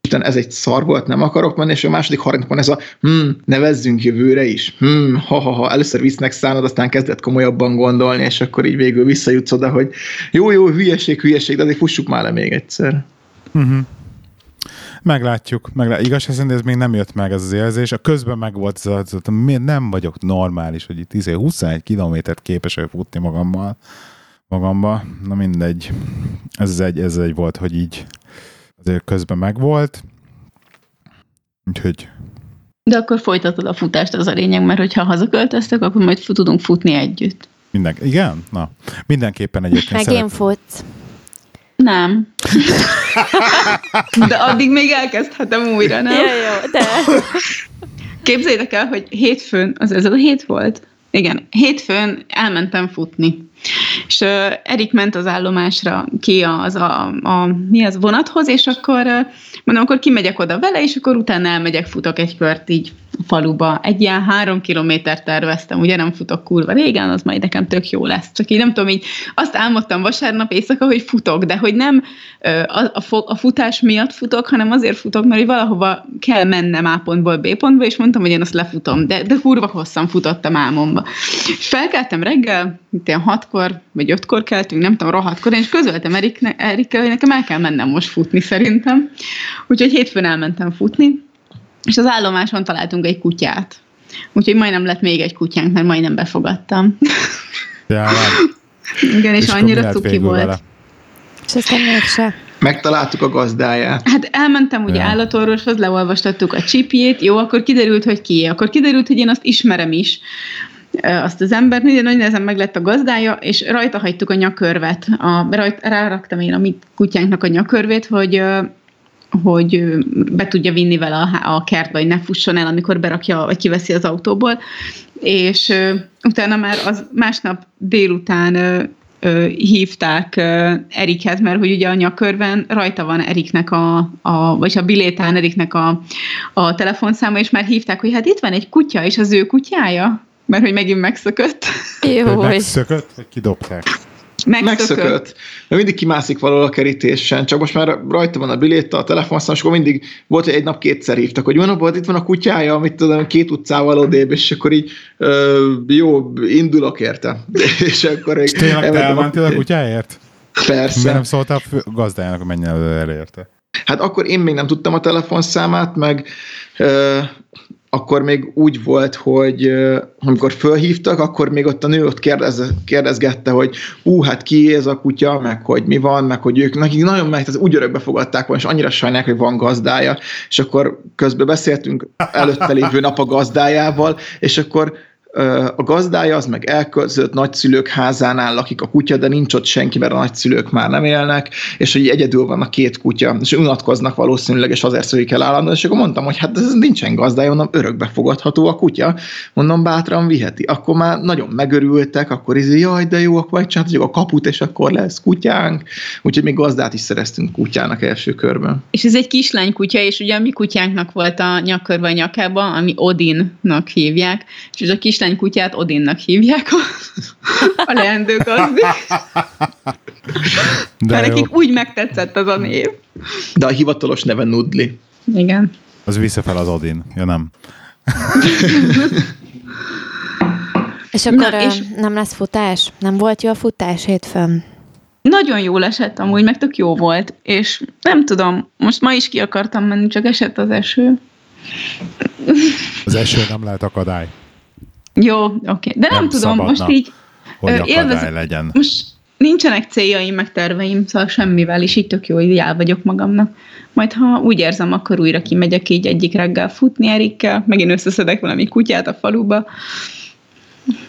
Isten, ez egy szar volt, nem akarok menni, és a második harmadikon ez a hm, nevezzünk jövőre is, hm, ha-ha-ha, először visznek szánod, aztán kezdett komolyabban gondolni, és akkor így végül visszajutsz oda, hogy jó, jó, hülyeség, hülyeség, de azért fussuk már le még egyszer. Uh-huh. Meglátjuk. Meglátjuk. Igaz, ez még nem jött meg ez az érzés. A közben meg volt ez az, hogy miért nem vagyok normális, hogy itt 21 izé kilométert képes futni magammal. Magamba. Na mindegy. Ez egy, ez egy volt, hogy így azért közben megvolt. Úgyhogy de akkor folytatod a futást, az a lényeg, mert hogyha hazaköltöztök, akkor majd tudunk futni együtt. Minden, igen? Na, mindenképpen egyébként Meg szeret... én futsz. Nem. De addig még elkezdhetem újra, nem? Jó, jó, de... Képzeljétek el, hogy hétfőn, az ez a hét volt? Igen, hétfőn elmentem futni. És uh, Erik ment az állomásra ki az a, a mi az vonathoz, és akkor uh, mondom, akkor kimegyek oda vele, és akkor utána elmegyek, futok egy kört így a faluba. Egy ilyen három kilométert terveztem, ugye nem futok kurva régen, az majd nekem tök jó lesz. Csak így nem tudom, így azt álmodtam vasárnap éjszaka, hogy futok, de hogy nem a, a, a futás miatt futok, hanem azért futok, mert hogy valahova kell mennem A pontból B pontba, és mondtam, hogy én azt lefutom, de, de kurva hosszan futottam álmomba. Felkeltem reggel, itt ilyen hatkor, vagy ötkor keltünk, nem tudom, rohadtkor, és közöltem Erikkel, Erikkel, hogy nekem el kell mennem most futni szerintem. Úgyhogy hétfőn elmentem futni, és az állomáson találtunk egy kutyát. Úgyhogy majdnem lett még egy kutyánk, mert majdnem befogadtam. Ja, Igen, és, és annyira cuki volt. Vele. És aztán mégsem. Megtaláltuk a gazdáját. Hát elmentem ugye ja. állatorvoshoz, leolvastattuk a csipjét, jó, akkor kiderült, hogy ki. Akkor kiderült, hogy én azt ismerem is, azt az embert, nagyon nagy nehezen meg lett a gazdája, és rajta hagytuk a nyakörvet. A, rajt, ráraktam én a mi kutyánknak a nyakörvét, hogy hogy be tudja vinni vele a, a kertbe, hogy ne fusson el, amikor berakja, vagy kiveszi az autóból. és utána már az másnap délután hívták ö, Eriket, mert hogy ugye a nyakörben rajta van Eriknek a, a vagy a bilétán Eriknek a, a telefonszáma, és már hívták, hogy hát itt van egy kutya, és az ő kutyája, mert hogy megint megszökött. Jó, megszökött, vagy kidobták? Megszökött. Mert mindig kimászik valahol a kerítésen, csak most már rajta van a biléta, a telefonszám, és akkor mindig volt, hogy egy nap kétszer hívtak, hogy van, volt, itt van a kutyája, amit tudom, két utcával odébb, és akkor így ö, jó, indulok érte. és akkor És tényleg te elmentél a kutyáért? Persze. Miért nem szóltál a gazdájának, hogy menjen előre érte? Hát akkor én még nem tudtam a telefonszámát, meg ö, akkor még úgy volt, hogy amikor fölhívtak, akkor még ott a nő ott kérdez, kérdezgette, hogy ú, hát ki ez a kutya, meg hogy mi van, meg hogy ők nekik nagyon meg, tehát úgy örökbe fogadták volna, és annyira sajnálják, hogy van gazdája, és akkor közben beszéltünk előtte lévő nap a gazdájával, és akkor a gazdája az meg elköltözött nagyszülők házánál lakik a kutya, de nincs ott senki, mert a nagyszülők már nem élnek, és hogy egyedül van a két kutya, és unatkoznak valószínűleg, és azért szülik el állandóan, és akkor mondtam, hogy hát ez nincsen gazdája, mondom, örökbe fogadható a kutya, mondom, bátran viheti. Akkor már nagyon megörültek, akkor izé, jaj, de jó, akkor majd csinálhatjuk a kaput, és akkor lesz kutyánk. Úgyhogy még gazdát is szereztünk kutyának első körben. És ez egy kislány kutya, és ugye a mi kutyánknak volt a nyakkörve a nyakába, ami Odinnak hívják, és a kislány kutyát Odinnak hívják a, a leendő gazdi. De Mert jó, nekik úgy megtetszett az a név. De a hivatalos neve Nudli. Igen. az visszafel az Odin. Ja nem. És akkor Na, és- és... nem lesz futás? Nem volt jó a futás hétfőn? Nagyon jól esett amúgy, meg tök jó volt, és nem tudom, most ma is ki akartam menni, csak esett az eső. Az eső nem lehet akadály, Jó, oké. De nem, Nem tudom, szabadna. most így hogy élvezem- legyen. most nincsenek céljaim, meg terveim, szóval semmivel, és így tök jó, hogy el vagyok magamnak. Majd ha úgy érzem, akkor újra kimegyek így egyik reggel futni Erikkel, megint összeszedek valami kutyát a faluba.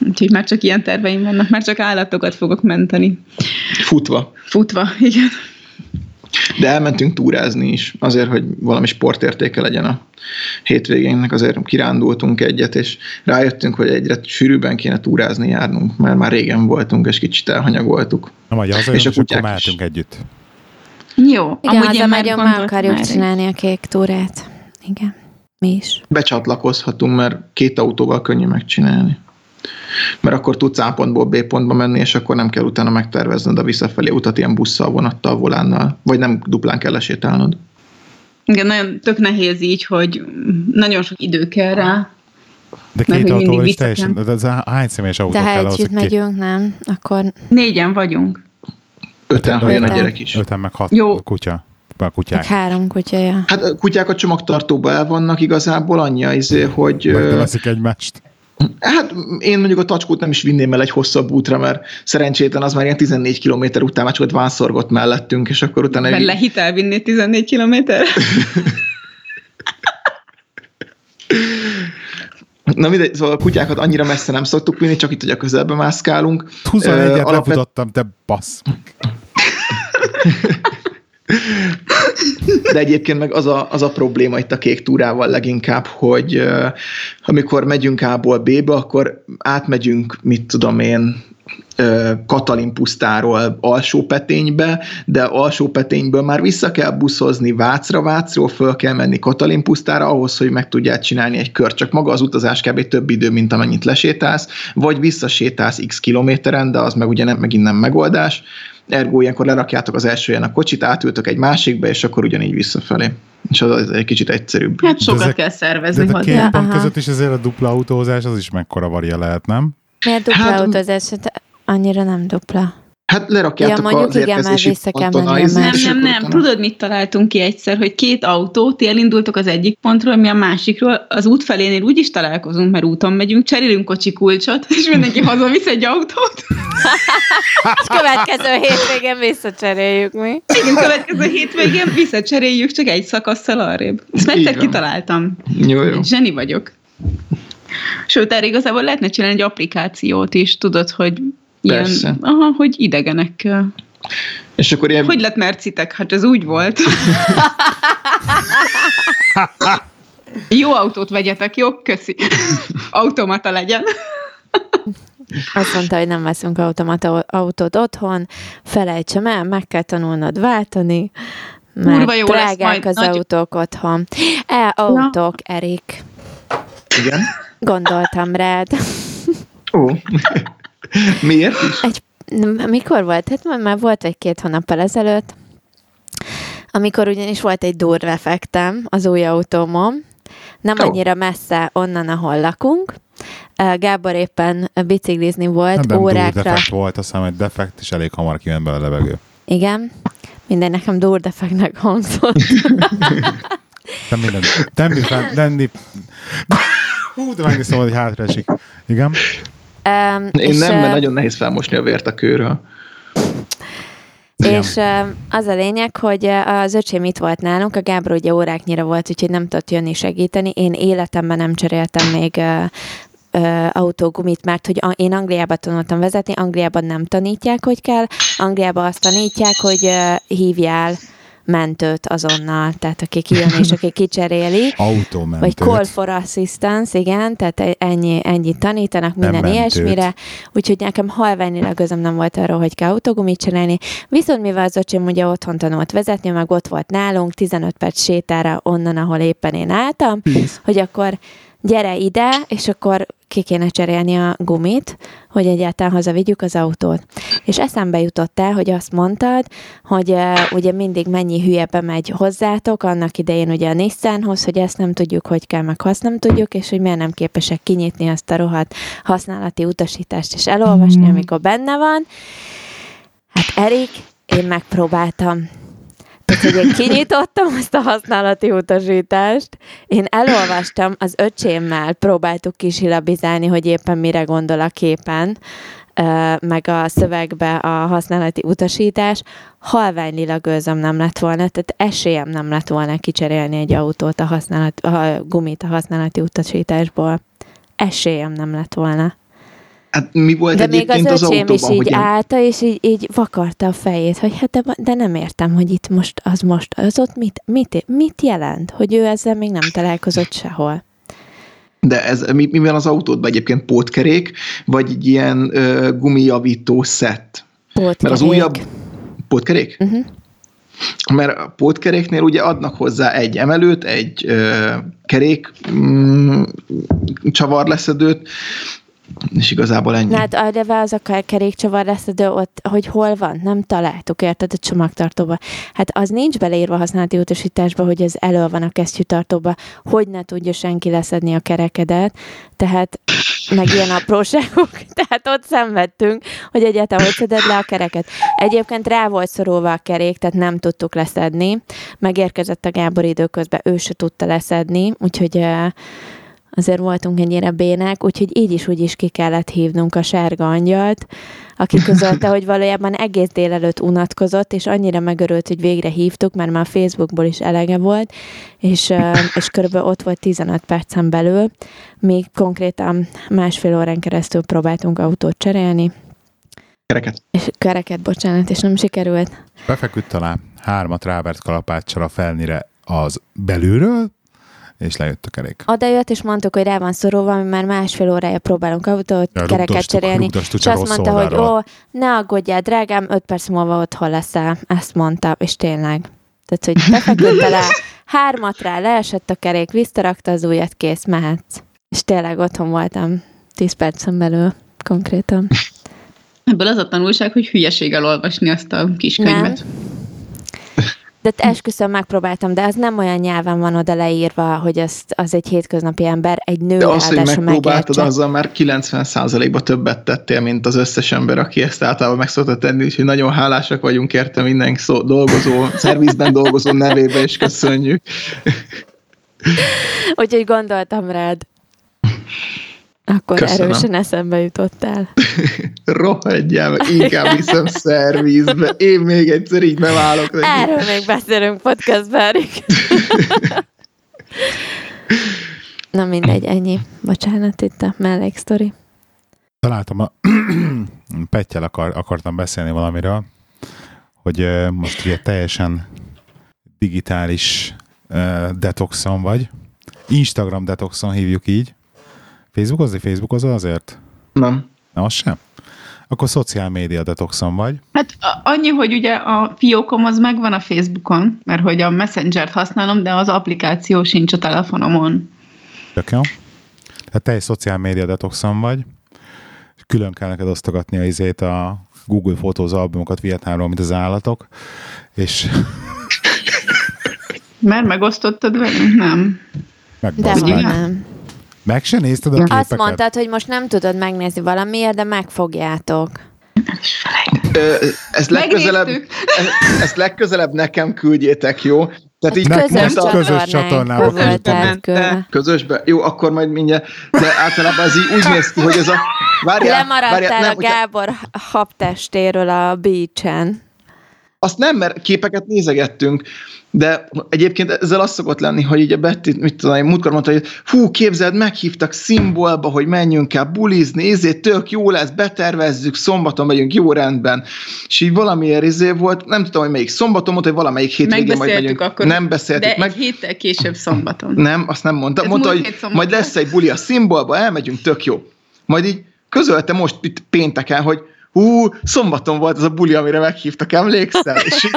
Úgyhogy már csak ilyen terveim vannak, már csak állatokat fogok menteni. Futva. Futva, igen. De elmentünk túrázni is, azért, hogy valami sportértéke legyen a hétvégénknek, azért kirándultunk egyet, és rájöttünk, hogy egyre sűrűbben kéne túrázni járnunk, mert már régen voltunk, és kicsit elhanyagoltuk. Nem, vagy hazajön, És a és akkor kutyák is. együtt. Jó. Igen, amúgy az én a már gondoltam akarjuk csinálni a kék túrát. Igen, mi is. Becsatlakozhatunk, mert két autóval könnyű megcsinálni. Mert akkor tudsz A pontból B pontba menni, és akkor nem kell utána megtervezned a visszafelé utat ilyen busszal, vonattal, volánnal, vagy nem duplán kell lesétálnod. Igen, nagyon tök nehéz így, hogy nagyon sok idő kell rá. De Mert két mindig autóval is teljesen, de ez hány személyes autó De kell ahhoz, együtt hogy két- megyünk, nem? Akkor Négyen vagyunk. Öten, ha jön a gyerek is. Öten meg hat Jó. kutya. A meg kutyák. három kutyaja. Hát a kutyák a csomagtartóba el vannak igazából, annyi izé, hogy... Vagy ö, veszik egymást. Hát én mondjuk a tacskót nem is vinném el egy hosszabb útra, mert szerencsétlen az már ilyen 14 km után már csak ott vánszorgott mellettünk, és akkor utána... Mert lehet elvinni 14 kilométer. Na mindegy, szóval a kutyákat annyira messze nem szoktuk vinni, csak itt, hogy a közelbe mászkálunk. 21-et Ö, alapvet- lefutottam, te bassz. De egyébként meg az a, az a probléma itt a kék túrával leginkább, hogy uh, amikor megyünk A-ból B-be, akkor átmegyünk, mit tudom én, Katalin pusztáról alsó peténybe, de alsó petényből már vissza kell buszozni Vácra, Vácról föl kell menni Katalin pusztára ahhoz, hogy meg tudják csinálni egy kör. Csak maga az utazás kb. több idő, mint amennyit lesétálsz, vagy visszasétálsz x kilométeren, de az meg ugye nem, megint nem megoldás. Ergo ilyenkor lerakjátok az első ilyen a kocsit, átültök egy másikba, és akkor ugyanígy visszafelé. És az, az egy kicsit egyszerűbb. Hát sokat ezek- kell De szervezni a két hozzá. pont aha. között is ezért a dupla autózás, az is mekkora varia lehet, nem? Miért dupla Hát- hát, autózás? Hát annyira nem dupla. Hát lerakjátok Ja, mondjuk az igen, már vissza kell ponton menni a a izét, Nem, nem, nem. utána- Tudod, mit találtunk ki egyszer, hogy két autó, ti elindultok az egyik pontról, mi a másikról, az út felénél úgy is találkozunk, mert úton megyünk, cserélünk kocsi kulcsot, és mindenki hazavisz egy autót. És következő hétvégén visszacseréljük mi. Igen, következő hétvégén visszacseréljük csak egy szakasszal arrébb. Ezt van. kitaláltam. Jó, jó. Zseni vagyok. Sőt, erre igazából lehetne csinálni egy applikációt is, tudod, hogy ilyen, Persze. aha, hogy idegenekkel. És akkor ilyen, Hogy lett mercitek? Hát ez úgy volt. Jó autót vegyetek, jó? Köszi. Automata legyen. Azt mondta, hogy nem veszünk automata autót otthon, felejtsem el, meg kell tanulnod váltani, mert Kurva jó lesz drágák majd, az nagy- autók otthon. E, autók, Erik. Igen? Gondoltam rád. Ó. Miért is? Egy, mikor volt? Hát már- volt egy-két hónappal ezelőtt, amikor ugyanis volt egy durvefektem az új autómon, nem annyira messze onnan, ahol lakunk. Gábor éppen biciklizni volt Ebben órákra. defekt volt, azt hiszem, hogy defekt, és elég hamar kiment be a levegő. Igen. Minden nekem durdefeknek hangzott. Nem minden. Tenni, fenn, tenni. Hú, de megnéztem, szóval, hogy hátra esik. Igen? Um, Én nem, mert nagyon nehéz felmosni a vért a kőről. És az a lényeg, hogy ö, az öcsém itt volt nálunk, a Gábor ugye óráknyira volt, úgyhogy nem tudott jönni segíteni. Én életemben nem cseréltem még ö, ö, autógumit, mert hogy én Angliába tanultam vezetni, Angliában nem tanítják, hogy kell, Angliában azt tanítják, hogy hívjál mentőt azonnal, tehát aki kijön és aki kicseréli. Autómentőt. Vagy call for assistance, igen, tehát ennyi, ennyit tanítanak minden mentőt. ilyesmire, úgyhogy nekem halványilag közöm nem volt arról, hogy kell autógumit csinálni. Viszont mivel az öcsém ugye otthon tanult vezetni, meg ott volt nálunk, 15 perc sétára onnan, ahol éppen én álltam, hogy akkor gyere ide, és akkor ki kéne cserélni a gumit, hogy egyáltalán hazavigyük az autót. És eszembe jutott el, hogy azt mondtad, hogy uh, ugye mindig mennyi hülye bemegy hozzátok, annak idején ugye a Nissanhoz, hogy ezt nem tudjuk, hogy kell, meg azt nem tudjuk, és hogy miért nem képesek kinyitni azt a rohadt használati utasítást és elolvasni, amikor benne van. Hát Erik, én megpróbáltam. Tehát, hogy én kinyitottam azt a használati utasítást, én elolvastam, az öcsémmel próbáltuk kisilabizálni, hogy éppen mire gondol a képen, meg a szövegbe a használati utasítás, halvány lila gőzöm nem lett volna, tehát esélyem nem lett volna kicserélni egy autót a, használat, a gumit a használati utasításból. Esélyem nem lett volna. Hát mi volt De még az az, öcsém autóban, is így én- állta, és így, így vakarta a fejét, hogy hát de, de nem értem, hogy itt most az most, az ott mit, mit, mit jelent, hogy ő ezzel még nem találkozott sehol. De ez, mi, mi van az autódban egyébként pótkerék, vagy egy ilyen ö, gumijavító szett? Pótkerék. Mert az újabb pótkerék? Uh-huh. Mert a pótkeréknél ugye adnak hozzá egy emelőt, egy ö, kerék mm, csavarleszedőt, és igazából ennyi. Hát arra az a kerékcsavar lesz, de ott, hogy hol van, nem találtuk, érted, a csomagtartóba. Hát az nincs beleírva használati utasításba, hogy ez elő van a kesztyűtartóba, hogy ne tudja senki leszedni a kerekedet, tehát meg ilyen apróságok, tehát ott szenvedtünk, hogy egyáltalán hogy szeded le a kereket. Egyébként rá volt szorulva a kerék, tehát nem tudtuk leszedni. Megérkezett a Gábor időközben, ő se tudta leszedni, úgyhogy eh, azért voltunk ennyire bének, úgyhogy így is úgy is ki kellett hívnunk a sárga angyalt, aki közölte, hogy valójában egész délelőtt unatkozott, és annyira megörült, hogy végre hívtuk, mert már a Facebookból is elege volt, és, és körülbelül ott volt 15 percen belül, még konkrétan másfél órán keresztül próbáltunk autót cserélni, Kereket. és kereket, bocsánat, és nem sikerült. Befeküdt alá, hármat rávert kalapáccsal a felnire az belülről, és lejött a kerék. Oda jött, és mondtuk, hogy rá van szorulva, mi már másfél órája próbálunk autót, Ja, kereket rugdostuk- cserélni, rugdostuk és azt mondta, hogy ó, ne aggódjál, drágám, öt perc múlva otthon leszel. Ezt mondta, és tényleg. Tehát, hogy befeküdt alá, hármat rá, leesett a kerék, visszarakta az ujjat, kész, mehetsz. És tényleg otthon voltam tíz percen belül, konkrétan. Ebből az a tanulság, hogy hülyeség elolvasni azt a kis Nem. De esküszöm, megpróbáltam, de az nem olyan nyelven van oda leírva, hogy az, az egy hétköznapi ember, egy nő De azt, hogy megpróbáltad, azzal már 90%-ba többet tettél, mint az összes ember, aki ezt általában meg szokta tenni, úgyhogy nagyon hálásak vagyunk érte minden szó, dolgozó, szervizben dolgozó nevébe, és köszönjük. Úgyhogy gondoltam rád. Akkor Köszönöm. erősen eszembe jutottál. Rohadjál meg, inkább viszem szervizbe. Én még egyszer így nem állok neki. Erről még beszélünk podcastban, Erik. Na mindegy, ennyi. Bocsánat, itt a melléksztori. Találtam a... Pettyel akar, akartam beszélni valamiről, hogy most ugye teljesen digitális ö, detoxon vagy, Instagram detoxon hívjuk így. Facebookozni? Facebookozol azért? Nem. Na, az sem? Akkor szociál média detoxon vagy. Hát annyi, hogy ugye a fiókom az megvan a Facebookon, mert hogy a Messenger-t használom, de az applikáció sincs a telefonomon. Tök jó. Tehát te egy szociál média detoxon vagy, külön kell neked osztogatni a izét a Google Photos albumokat Vietnámról, mint az állatok, és Mert megosztottad velünk? Nem. De megbaszd hogy meg. nem. Meg se nézted a képeket? Azt mondtad, hogy most nem tudod megnézni valamiért, de megfogjátok. Ö, ezt legközelebb, ezt legközelebb nekem küldjétek, jó? Tehát így Közös, most a közös csatornába csatornánkba volt küldtem. átküldve. közösbe. Jó, akkor majd mindjárt. De általában ez így úgy néz ki, hogy ez a... Várjál, Lemaradtál várjál, a nem, hogyha- Gábor habtestéről a beachen. Azt nem, mert képeket nézegettünk, de egyébként ezzel az szokott lenni, hogy így a Betty, mit tudom, én múltkor mondta, hogy fú, képzeld, meghívtak szimbolba, hogy menjünk el bulizni, ezért tök jó lesz, betervezzük, szombaton megyünk, jó rendben. És így valamiért izé volt, nem tudom, hogy melyik szombaton mondta, hogy valamelyik hétvégén majd megyünk. akkor. Nem beszéltük De meg. egy héttel később szombaton. Nem, azt nem mondta. Ez mondta, hogy majd lesz egy buli a szimbolba, elmegyünk, tök jó. Majd így közölte most itt pénteken, hogy hú, szombaton volt az a buli, amire meghívtak, emlékszel? És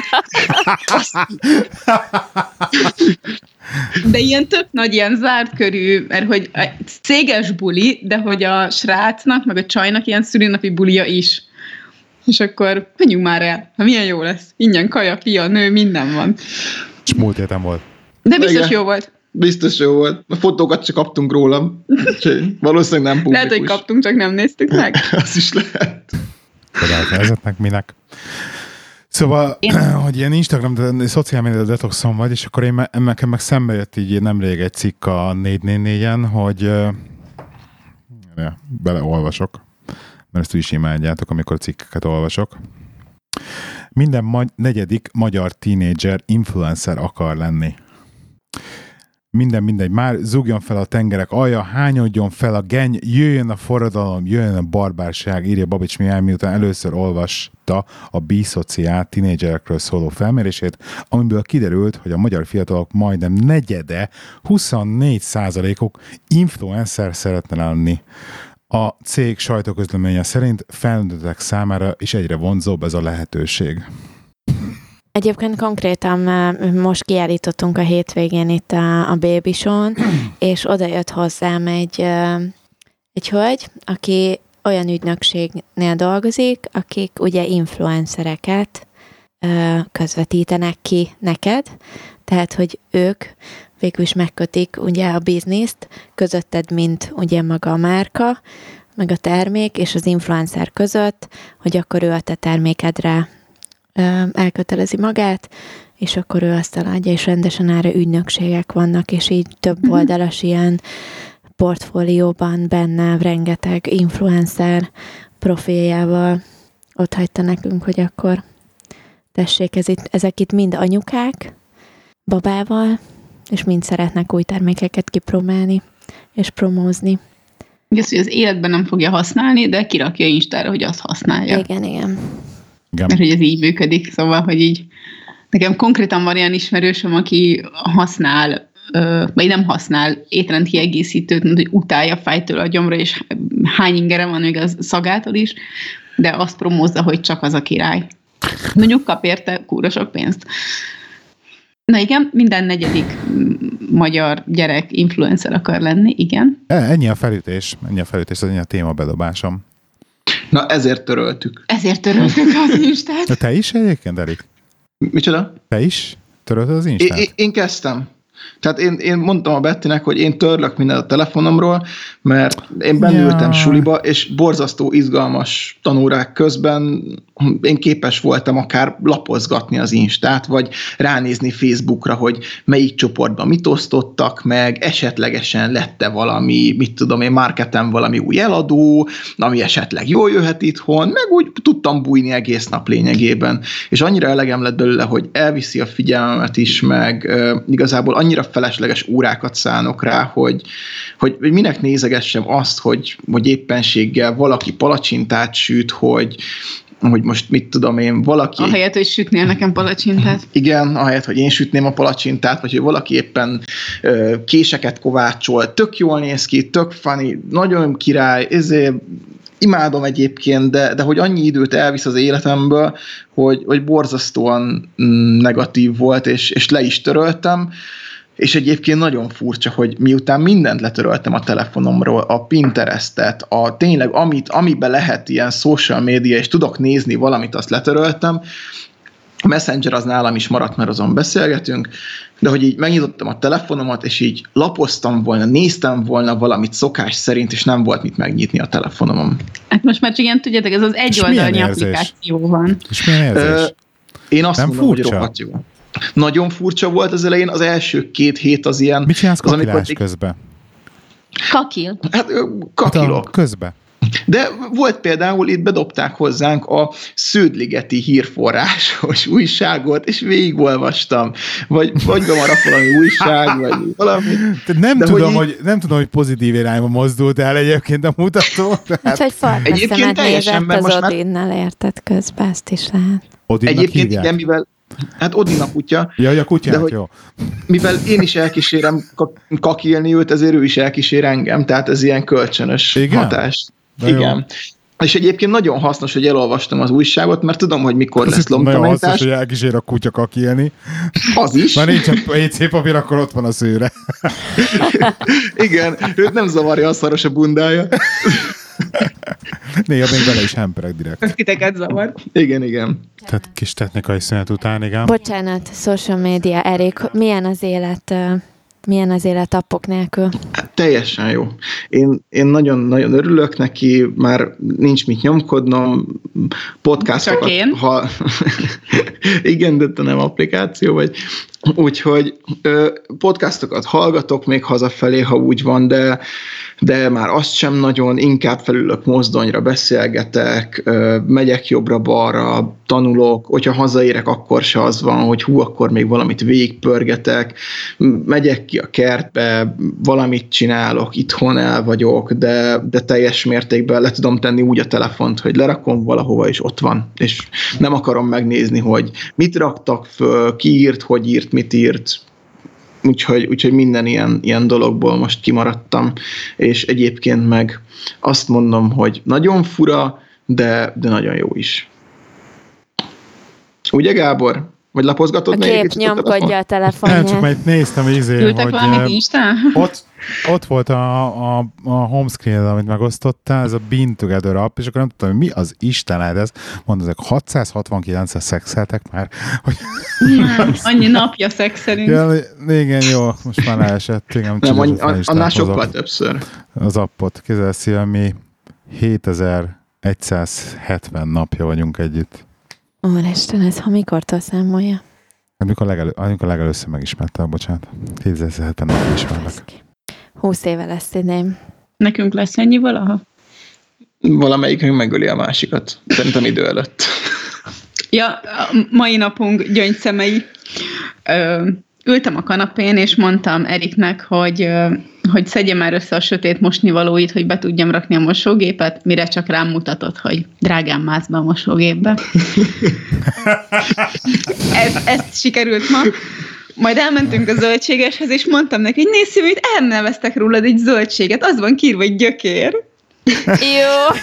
De ilyen tök nagy, ilyen zárt körű, mert hogy a céges buli, de hogy a srácnak, meg a csajnak ilyen szülinapi bulia is. És akkor menjünk már el, ha milyen jó lesz. Ingyen kaja, fia, nő, minden van. És múlt héten volt. De biztos Igen. jó volt. biztos jó volt. A fotókat csak kaptunk rólam. Úgyhogy valószínűleg nem publikus. Lehet, hogy kaptunk, csak nem néztük meg. Az is lehet. Csodálati helyzetnek minek. Szóval, Én- hogy ilyen Instagram, de szociál média detoxon vagy, és akkor én me- nekem meg szembe jött így nemrég egy cikk a 444-en, hogy ja, beleolvasok, mert ezt is imádjátok, amikor cikkeket olvasok. Minden ma- negyedik magyar tínédzser influencer akar lenni. Minden mindegy, már zúgjon fel a tengerek alja, hányodjon fel a geny, jöjjön a forradalom, jöjjön a barbárság, írja Babics Mihály, miután először olvasta a biszociál tínédzserekről szóló felmérését, amiből kiderült, hogy a magyar fiatalok majdnem negyede, 24 százalékok influencer szeretne lenni. A cég sajtóközleménye szerint felnőttek számára is egyre vonzóbb ez a lehetőség. Egyébként konkrétan eh, most kiállítottunk a hétvégén itt a, a Baby Show-n, és oda jött hozzám egy, eh, egy hölgy, aki olyan ügynökségnél dolgozik, akik ugye influencereket eh, közvetítenek ki neked, tehát, hogy ők végül is megkötik ugye a bizniszt közötted, mint ugye maga a márka, meg a termék és az influencer között, hogy akkor ő a te termékedre elkötelezi magát, és akkor ő azt eladja, és rendesen erre ügynökségek vannak, és így több oldalas ilyen portfólióban benne rengeteg influencer profiljával ott hagyta nekünk, hogy akkor tessék, ez itt, ezek itt mind anyukák, babával, és mind szeretnek új termékeket kipróbálni, és promózni. Igaz, hogy az életben nem fogja használni, de kirakja Instára, hogy azt használja. Ja. Igen, igen. Igen. Mert hogy ez így működik, szóval, hogy így nekem konkrétan van ilyen ismerősöm, aki használ, vagy nem használ étrendkiegészítőt, mint hogy utálja fájtől a gyomra, és hány ingere van még az szagától is, de azt promózza, hogy csak az a király. Mondjuk kap érte kúra sok pénzt. Na igen, minden negyedik magyar gyerek influencer akar lenni, igen. E, Ennyi a felütés, ennyi a felütés, ennyi a téma bedobásom. Na ezért töröltük. Ezért töröltük az Instát. De te is egyébként, Erik? Micsoda? Te is törölted az Instát? én, én kezdtem. Tehát én, én mondtam a Bettinek, hogy én törlök mindent a telefonomról, mert én bennültem Ja. suliba, és borzasztó izgalmas tanórák közben én képes voltam akár lapozgatni az Instát, vagy ránézni Facebookra, hogy melyik csoportban mit osztottak meg, esetlegesen lette valami, mit tudom én, marketem valami új eladó, ami esetleg jól jöhet itthon, meg úgy tudtam bújni egész nap lényegében. És annyira elegem lett belőle, hogy elviszi a figyelmemet is, meg uh, igazából annyira felesleges órákat szánok rá, hogy, hogy, minek nézegessem azt, hogy, hogy éppenséggel valaki palacsintát süt, hogy hogy most mit tudom én, valaki... Ahelyett, hogy sütnél nekem palacsintát. Igen, ahelyett, hogy én sütném a palacsintát, vagy hogy valaki éppen ö, késeket kovácsol, tök jól néz ki, tök funny, nagyon király, ezért imádom egyébként, de, de hogy annyi időt elvisz az életemből, hogy, hogy borzasztóan mm, negatív volt, és, és le is töröltem, és egyébként nagyon furcsa, hogy miután mindent letöröltem a telefonomról, a Pinterestet, a tényleg, amit, amiben lehet ilyen social media, és tudok nézni valamit, azt letöröltem, a Messenger az nálam is maradt, mert azon beszélgetünk, de hogy így megnyitottam a telefonomat, és így lapoztam volna, néztem volna valamit szokás szerint, és nem volt mit megnyitni a telefonomon. Hát most már csak ilyen, tudjátok, ez az egy oldalnyi applikáció van. És milyen érzés? Ö, én azt nem mondom, furcsa? hogy rohadt jó. Nagyon furcsa volt az elején, az első két hét az ilyen... Mit csinálsz az, amikor... közben? Kakil. Hát kakilok. Hát közben. De volt például, itt bedobták hozzánk a Sződligeti hírforrásos újságot, és végigolvastam. Vagy, vagy bemaradt valami újság, vagy valami. Nem, De tudom, hogy, így... hogy, nem tudom, hogy pozitív irányba mozdult el egyébként a mutató. Tehát... Úgyhogy egyébként teljesen, mert az Odinnal már... érted közben, ezt is lehet. Odinnak Egyébként hívják? igen, mivel Hát Odin a kutya. Ja, a kutyát, de hogy, jó. Mivel én is elkísérem kakilni őt, ezért ő is elkísér engem, tehát ez ilyen kölcsönös Igen? hatás. De Igen. Jó. És egyébként nagyon hasznos, hogy elolvastam az újságot, mert tudom, hogy mikor Ez lesz lomtalanítás. Nagyon hasznos, hogy elkísér a kutya kakilni. Az is. Már nincs WC papír, akkor ott van a szőre. Igen, őt nem zavarja a szaros a bundája. Néha még bele is hemperek direkt. Ez titeket zavar. Igen, igen. Tehát kis technikai szünet után, igen. Bocsánat, social media, Erik, milyen az élet milyen az élet appok nélkül? Hát, teljesen jó. Én, én nagyon-nagyon örülök neki, már nincs mit nyomkodnom, podcastokat... Csak én? Ha, igen, de te nem applikáció vagy. Úgyhogy podcastokat hallgatok még hazafelé, ha úgy van, de de már azt sem nagyon, inkább felülök mozdonyra, beszélgetek, megyek jobbra-balra, tanulok, hogyha hazaérek, akkor se az van, hogy hú, akkor még valamit végigpörgetek, megyek ki a kertbe, valamit csinálok, itthon el vagyok, de, de teljes mértékben le tudom tenni úgy a telefont, hogy lerakom valahova, és ott van, és nem akarom megnézni, hogy mit raktak föl, ki írt, hogy írt, mit írt, úgyhogy, úgyhogy minden ilyen, ilyen dologból most kimaradtam, és egyébként meg azt mondom, hogy nagyon fura, de, de nagyon jó is. Ugye Gábor? Vagy lapozgatod a kép nyomkodja a telefonját. Nem, csak majd néztem izé, Ültek hogy Instán? Ott, ott volt a, a, a homescreen amit megosztottál, ez a Bean Together app, és akkor nem tudtam, hogy mi az Isten ez. Mondod, ezek 669-et szexeltek már. Hogy... Nem, annyi napja szexelünk. Ja, igen, jó, most már leesett. Igen, nem, annyi, annál sokkal többször. Az appot. Kézzel mi 7170 napja vagyunk együtt. Úristen, ez ha mikortól számolja? Amikor, legelő, amikor legelőször megismerte, bocsánat. 2007-ben nem ismerlek. 20 éve lesz idén. Nekünk lesz ennyi valaha? Valamelyikünk megöli a másikat. Szerintem idő előtt. Ja, a mai napunk gyöngyszemei. Ö, ültem a kanapén, és mondtam Eriknek, hogy, hogy szedje már össze a sötét mosnivalóit, hogy be tudjam rakni a mosógépet, mire csak rám mutatott, hogy drágám mász be a mosógépbe. ez, ezt sikerült ma. Majd elmentünk a zöldségeshez, és mondtam neki, hogy nézd, hogy elneveztek rólad egy zöldséget, az van kírva, hogy gyökér. Jó.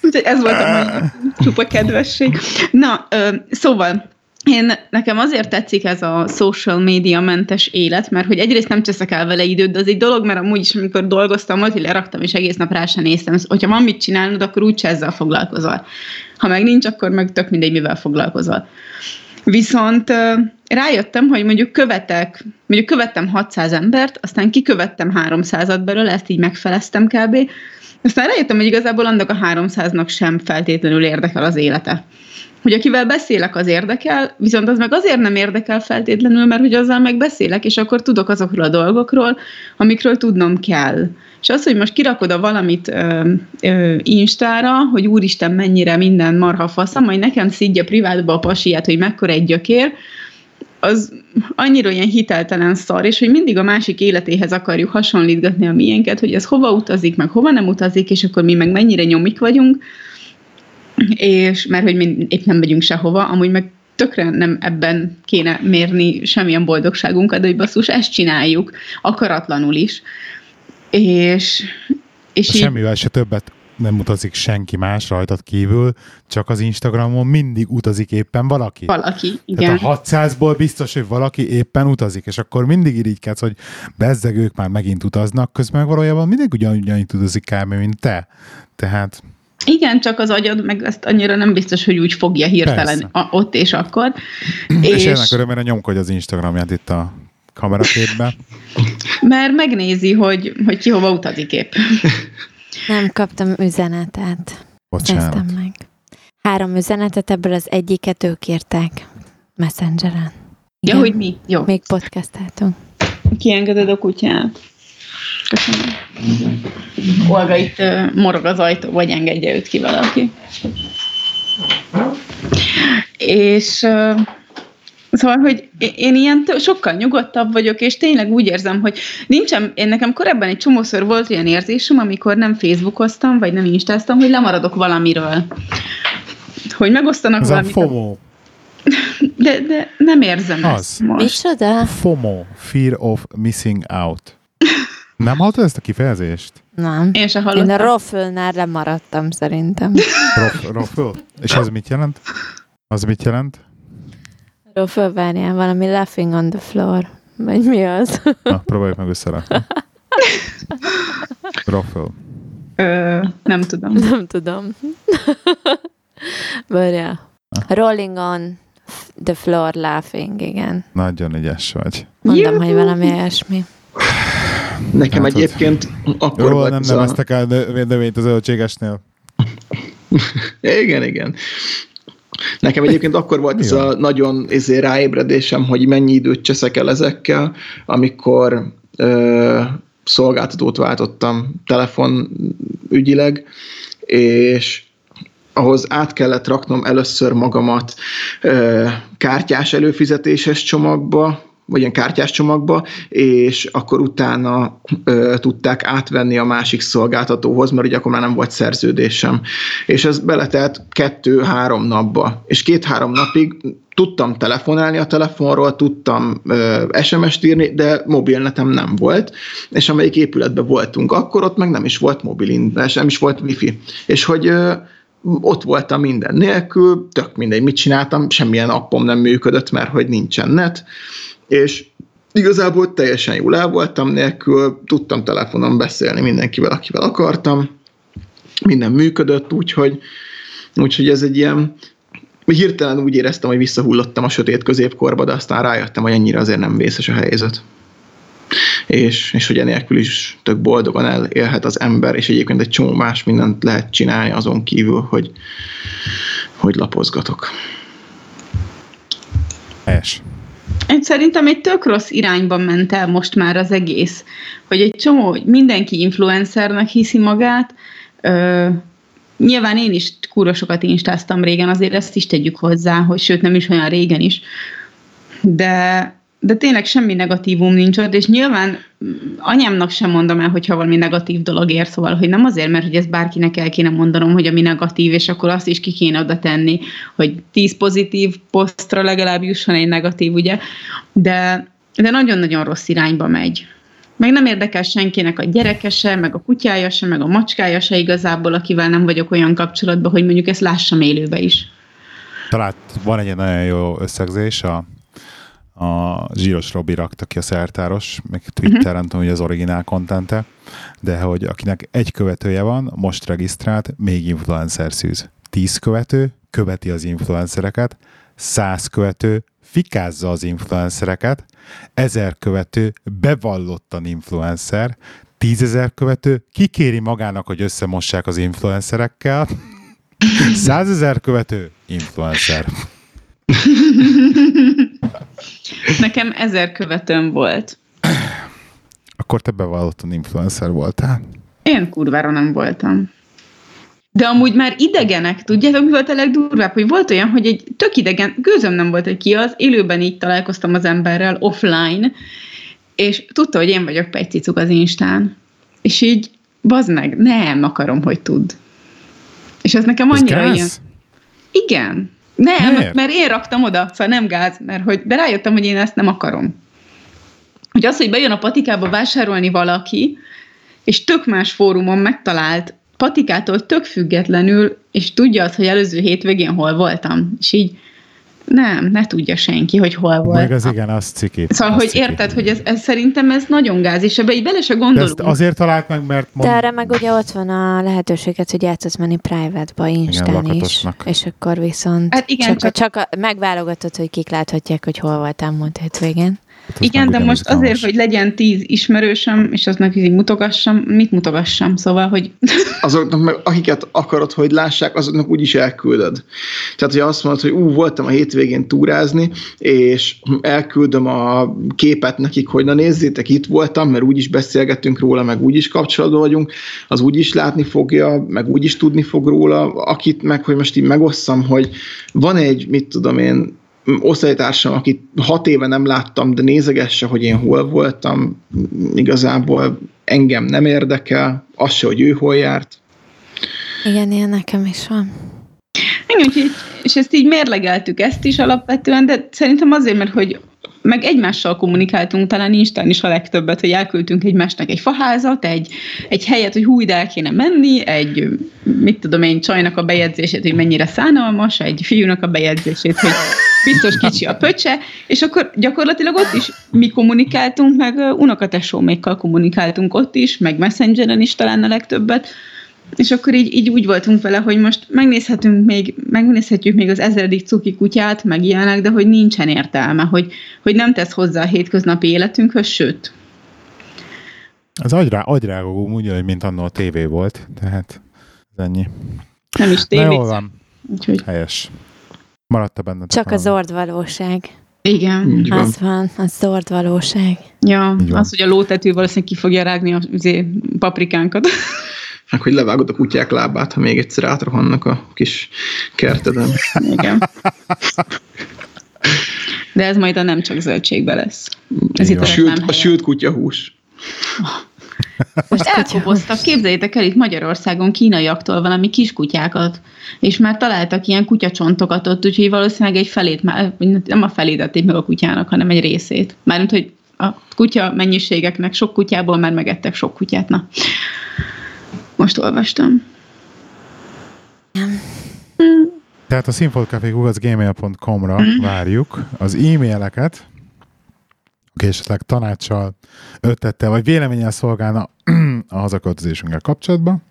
Úgyhogy ez volt a mai csupa kedvesség. Na, ö, szóval én, nekem azért tetszik ez a social media mentes élet, mert hogy egyrészt nem cseszek el vele időt, de az egy dolog, mert amúgy is, amikor dolgoztam, hogy leraktam, és egész nap rá sem néztem. Hogyha van mit csinálnod, akkor úgy ezzel foglalkozol. Ha meg nincs, akkor meg tök mindegy, mivel foglalkozol. Viszont rájöttem, hogy mondjuk követek, mondjuk követtem 600 embert, aztán kikövettem 300-at belőle, ezt így megfeleztem kb. Aztán rájöttem, hogy igazából annak a 300-nak sem feltétlenül érdekel az élete hogy akivel beszélek, az érdekel, viszont az meg azért nem érdekel feltétlenül, mert hogy azzal meg beszélek, és akkor tudok azokról a dolgokról, amikről tudnom kell. És az, hogy most kirakod a valamit ö, ö, Instára, hogy úristen mennyire minden marha faszam, majd nekem szidja privátba a pasiát, hogy mekkora egy gyökér, az annyira olyan hiteltelen szar, és hogy mindig a másik életéhez akarjuk hasonlítgatni a miénket, hogy ez hova utazik, meg hova nem utazik, és akkor mi meg mennyire nyomik vagyunk, és mert hogy mi épp nem megyünk sehova, amúgy meg tökre nem ebben kéne mérni semmilyen boldogságunkat, de hogy basszus, ezt csináljuk, akaratlanul is. És, és így... Semmivel se többet nem utazik senki más rajtad kívül, csak az Instagramon mindig utazik éppen valaki. Valaki, igen. Tehát a 600-ból biztos, hogy valaki éppen utazik, és akkor mindig irigykedsz, hogy bezzeg ők már megint utaznak, közben meg valójában mindig ugyanúgy utazik kb. mint te. Tehát igen, csak az agyad meg ezt annyira nem biztos, hogy úgy fogja hirtelen a, ott és akkor. És, és ennek örömére nyomkodj az Instagramját itt a kameraképbe. Mert megnézi, hogy, hogy ki hova utazik épp. Nem kaptam üzenetet. Bocsánat. Néztem meg. Három üzenetet, ebből az egyiket ők írták Messengeren. Igen. Ja, hogy mi? Jó. Még podcasteltunk. Kiengeded a kutyát. Köszönöm. Olga itt morog az ajtó, vagy engedje őt ki valaki. És Szóval, hogy én ilyen sokkal nyugodtabb vagyok, és tényleg úgy érzem, hogy nincsen, én nekem korábban egy csomószor volt olyan érzésem, amikor nem Facebookoztam, vagy nem instáztam, hogy lemaradok valamiről. Hogy megosztanak Ez valamit. A FOMO. De, de nem érzem Az. ezt most. Micsoda? FOMO, Fear of Missing Out. Nem hallottad ezt a kifejezést? Nem. Én se Én hallottam. a Rofölnál lemaradtam szerintem. Rof, rofl? És ez mit jelent? Az mit jelent? Roföl, várjál, valami laughing on the floor. Vagy mi az? Na, próbáljuk meg összerakni. Rofl. Ö, nem tudom. Nem tudom. Várjál. Rolling on the floor laughing, igen. Nagyon ügyes vagy. Mondom, Juhu! hogy valami ilyesmi. Nekem Hát, egyébként akkor Róla volt nem ez a... neveztek el nö- növényt az zöldségesnél. Igen, igen. Nekem egyébként akkor volt ez Jó. a nagyon izé, ráébredésem, hogy mennyi időt cseszek el ezekkel, amikor ö, szolgáltatót váltottam telefonügyileg, és ahhoz át kellett raknom először magamat ö, kártyás előfizetéses csomagba, vagy ilyen kártyás csomagba, és akkor utána ö, tudták átvenni a másik szolgáltatóhoz, mert ugye akkor már nem volt szerződésem. És ez beletelt kettő-három napba. És két-három napig tudtam telefonálni a telefonról, tudtam ö, SMS-t írni, de mobilnetem nem volt, és amelyik épületben voltunk, akkor ott meg nem is volt mobil, nem is volt wifi. És hogy ö, ott voltam minden nélkül, tök mindegy, mit csináltam, semmilyen appom nem működött, mert hogy nincsen net, és igazából teljesen jól el voltam nélkül, tudtam telefonon beszélni mindenkivel, akivel akartam, minden működött, úgyhogy, úgyhogy ez egy ilyen, hirtelen úgy éreztem, hogy visszahullottam a sötét középkorba, de aztán rájöttem, hogy ennyire azért nem vészes a helyzet. És, és hogy enélkül is tök boldogan elélhet az ember, és egyébként egy csomó más mindent lehet csinálni azon kívül, hogy, hogy lapozgatok. Helyes. Én szerintem egy tök rossz irányba ment el most már az egész, hogy egy csomó, mindenki influencernek hiszi magát, ö, nyilván én is kúrosokat instáztam régen, azért ezt is tegyük hozzá, hogy sőt nem is olyan régen is, de, de tényleg semmi negatívum nincs ott, és nyilván anyámnak sem mondom el, hogyha valami negatív dolog ér, szóval, hogy nem azért, mert hogy ezt bárkinek el kéne mondanom, hogy ami negatív, és akkor azt is ki kéne oda tenni, hogy tíz pozitív posztra legalább jusson egy negatív, ugye, de, de nagyon-nagyon rossz irányba megy. Meg nem érdekel senkinek a gyereke se, meg a kutyája se, meg a macskája se igazából, akivel nem vagyok olyan kapcsolatban, hogy mondjuk ezt lássam élőbe is. Talán van egy nagyon jó összegzés, a, a Zsíros Robi rakta ki a szertáros, meg Twitteren, uh-huh. tudom, hogy az originál kontente, de hogy akinek egy követője van, most regisztrált, még influencer szűz. Tíz követő követi az influencereket, száz követő fikázza az influencereket, ezer követő bevallottan influencer, tízezer követő kikéri magának, hogy összemossák az influencerekkel, százezer követő influencer. Nekem ezer követőm volt. Akkor te bevallottan influencer voltál. Én kurvára nem voltam. De amúgy már idegenek, tudjátok, mi volt a legdurvább, hogy volt olyan, hogy egy tök idegen, gőzöm nem volt, hogy ki az, élőben így találkoztam az emberrel, offline, és tudta, hogy én vagyok Pecicuk az Instán. És így, bazd meg, nem akarom, hogy tud. És ez nekem Ez annyira gáz? ilyen. Igen. Nem, Miért? mert én raktam oda, szóval nem gáz, mert hogy, de rájöttem, hogy én ezt nem akarom. Hogy az, hogy bejön a patikába vásárolni valaki, és tök más fórumon megtalált patikától tök függetlenül, és tudja azt, hogy előző hétvégén hol voltam. És így nem, ne tudja senki, hogy hol Meg voltam. az igen, az ciki. Szóval, az hogy ciki. érted, hogy ez, ez szerintem ez nagyon gáz, és ebbe így bele se De gondolunk. ezt azért talált meg, mert De erre meg ugye ott van a lehetőséget, hogy át tudsz menni private-ba, Instán is, és akkor viszont Hát igen, csak, csak- csak a, megválogatod, hogy kik láthatják, hogy hol voltál múlt hétvégén. Hát Igen, de most azért, hogy legyen tíz ismerősöm, és aznak így mutogassam, mit mutogassam? Szóval, hogy azoknak meg, akiket akarod, hogy lássák, azoknak úgyis elküldöd. Tehát, hogy azt mondod, hogy ú, voltam a hétvégén túrázni, és elküldöm a képet nekik, hogy na nézzétek, itt voltam, mert úgyis beszélgetünk róla, meg úgyis kapcsolatban vagyunk, az úgyis látni fogja, meg úgyis tudni fog róla, akit meg, hogy most így megosszam, hogy van egy, mit tudom én, osztálytársam, akit hat éve nem láttam, de nézegesse, hogy én hol voltam, igazából engem nem érdekel, az se, hogy ő hol járt. Igen, ilyen nekem is van. Igen, és ezt így mérlegeltük ezt is alapvetően, de szerintem azért, mert hogy meg egymással kommunikáltunk, talán Instán is a legtöbbet, hogy elküldtünk egymásnak egy faházat, egy, egy helyet, hogy hú, ide el kéne menni, egy, mit tudom én, csajnak a bejegyzését, hogy mennyire szánalmas, egy fiúnak a bejegyzését, hogy biztos kicsi a pöcse, és akkor gyakorlatilag ott is mi kommunikáltunk, meg unokatesómékkal kommunikáltunk ott is, meg Messengeren is talán a legtöbbet, és akkor így, így úgy voltunk vele, hogy most megnézhetünk még, megnézhetjük még az ezredik cuki kutyát, meg ilyenek, de hogy nincsen értelme, hogy, hogy nem tesz hozzá a hétköznapi életünkhöz, sőt. Az agyrá, agyrágó úgy, hogy mint annó a tévé volt, tehát ez ennyi. Nem is Na tévé. jól van, Úgyhogy helyes. Maradt-e benne? Csak a zord valóság. igen. Így van. Az van, a zord valóság. Ja, az, hogy a lótető valószínűleg ki fogja rágni a paprikánkat. Meg hogy levágod a kutyák lábát, ha még egyszer átrohannak a kis kerteden. Igen. De ez majd a nem csak zöldségbe lesz. Ez Így itt a sült, a sült kutyahús. Most elkoboztak, képzeljétek el itt Magyarországon kínaiaktól valami kiskutyákat, és már találtak ilyen kutyacsontokat ott, úgyhogy valószínűleg egy felét, már, nem a felét ették meg a kutyának, hanem egy részét. Mármint, hogy a kutya mennyiségeknek sok kutyából már megettek sok kutyát. Na, most olvastam. Tehát a színfoltcafé.gmail.com-ra Mhm. várjuk az e-maileket, esetleg tanácssal, ötlettel vagy véleménnyel szolgálna a hazaköltözésünkkel kapcsolatban.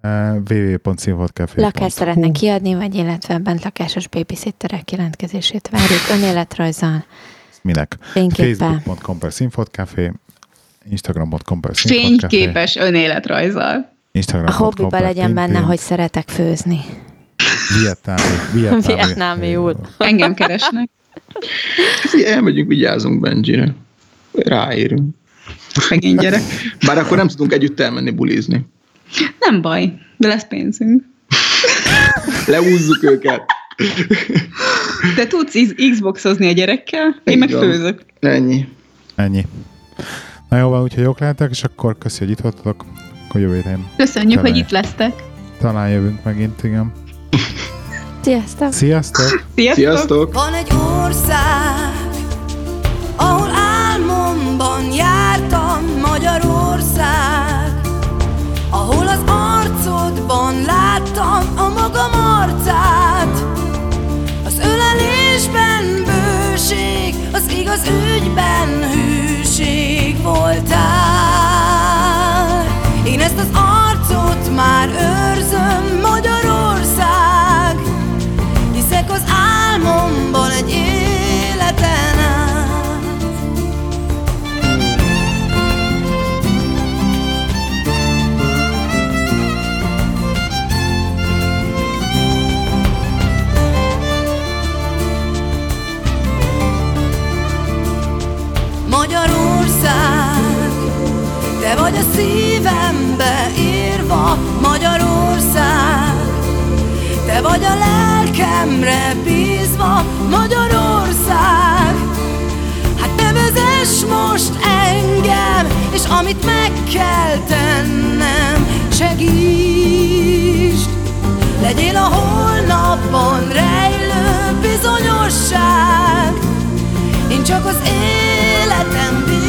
Eh, www.színfoltcafé.hu Lakást szeretnek kiadni, vagy illetve bent lakásos babysitterek jelentkezését várjuk. Önéletrajzal, Minek? Facebook.com per színfoltcafé, Instagram.com per Fényképes önéletrajzal. A Instagram.com hobbiba legyen benne, hogy szeretek főzni. Vietnámi, vietnámi, Vietnámi út. Engem keresnek. Elmegyünk, vigyázunk Benjire. Ráérünk. Szegény gyerek. Bár akkor nem tudunk együtt elmenni bulizni. Nem baj, de lesz pénzünk. Leúzzuk őket. Te tudsz Xboxozni a gyerekkel, én Így meg van. főzök. Ennyi. Ennyi. Na jó van, úgyhogy jók lehetek, és akkor köszi, hogy itt voltatok. Akkor jövő héten Köszönjük, Talán. hogy itt lesztek. talán jövünk megint, igen. Sziasztok! Sziasztok! Sziasztok! Sziasztok! Van egy ország, ahol ügyben hűség keresztbe Magyarország. Te vagy a lelkemre bízva Magyarország. Hát te vezess most engem És amit meg kell tennem Segítsd Legyél a holnapon rejlő bizonyosság. Én csak az életem bizonyosság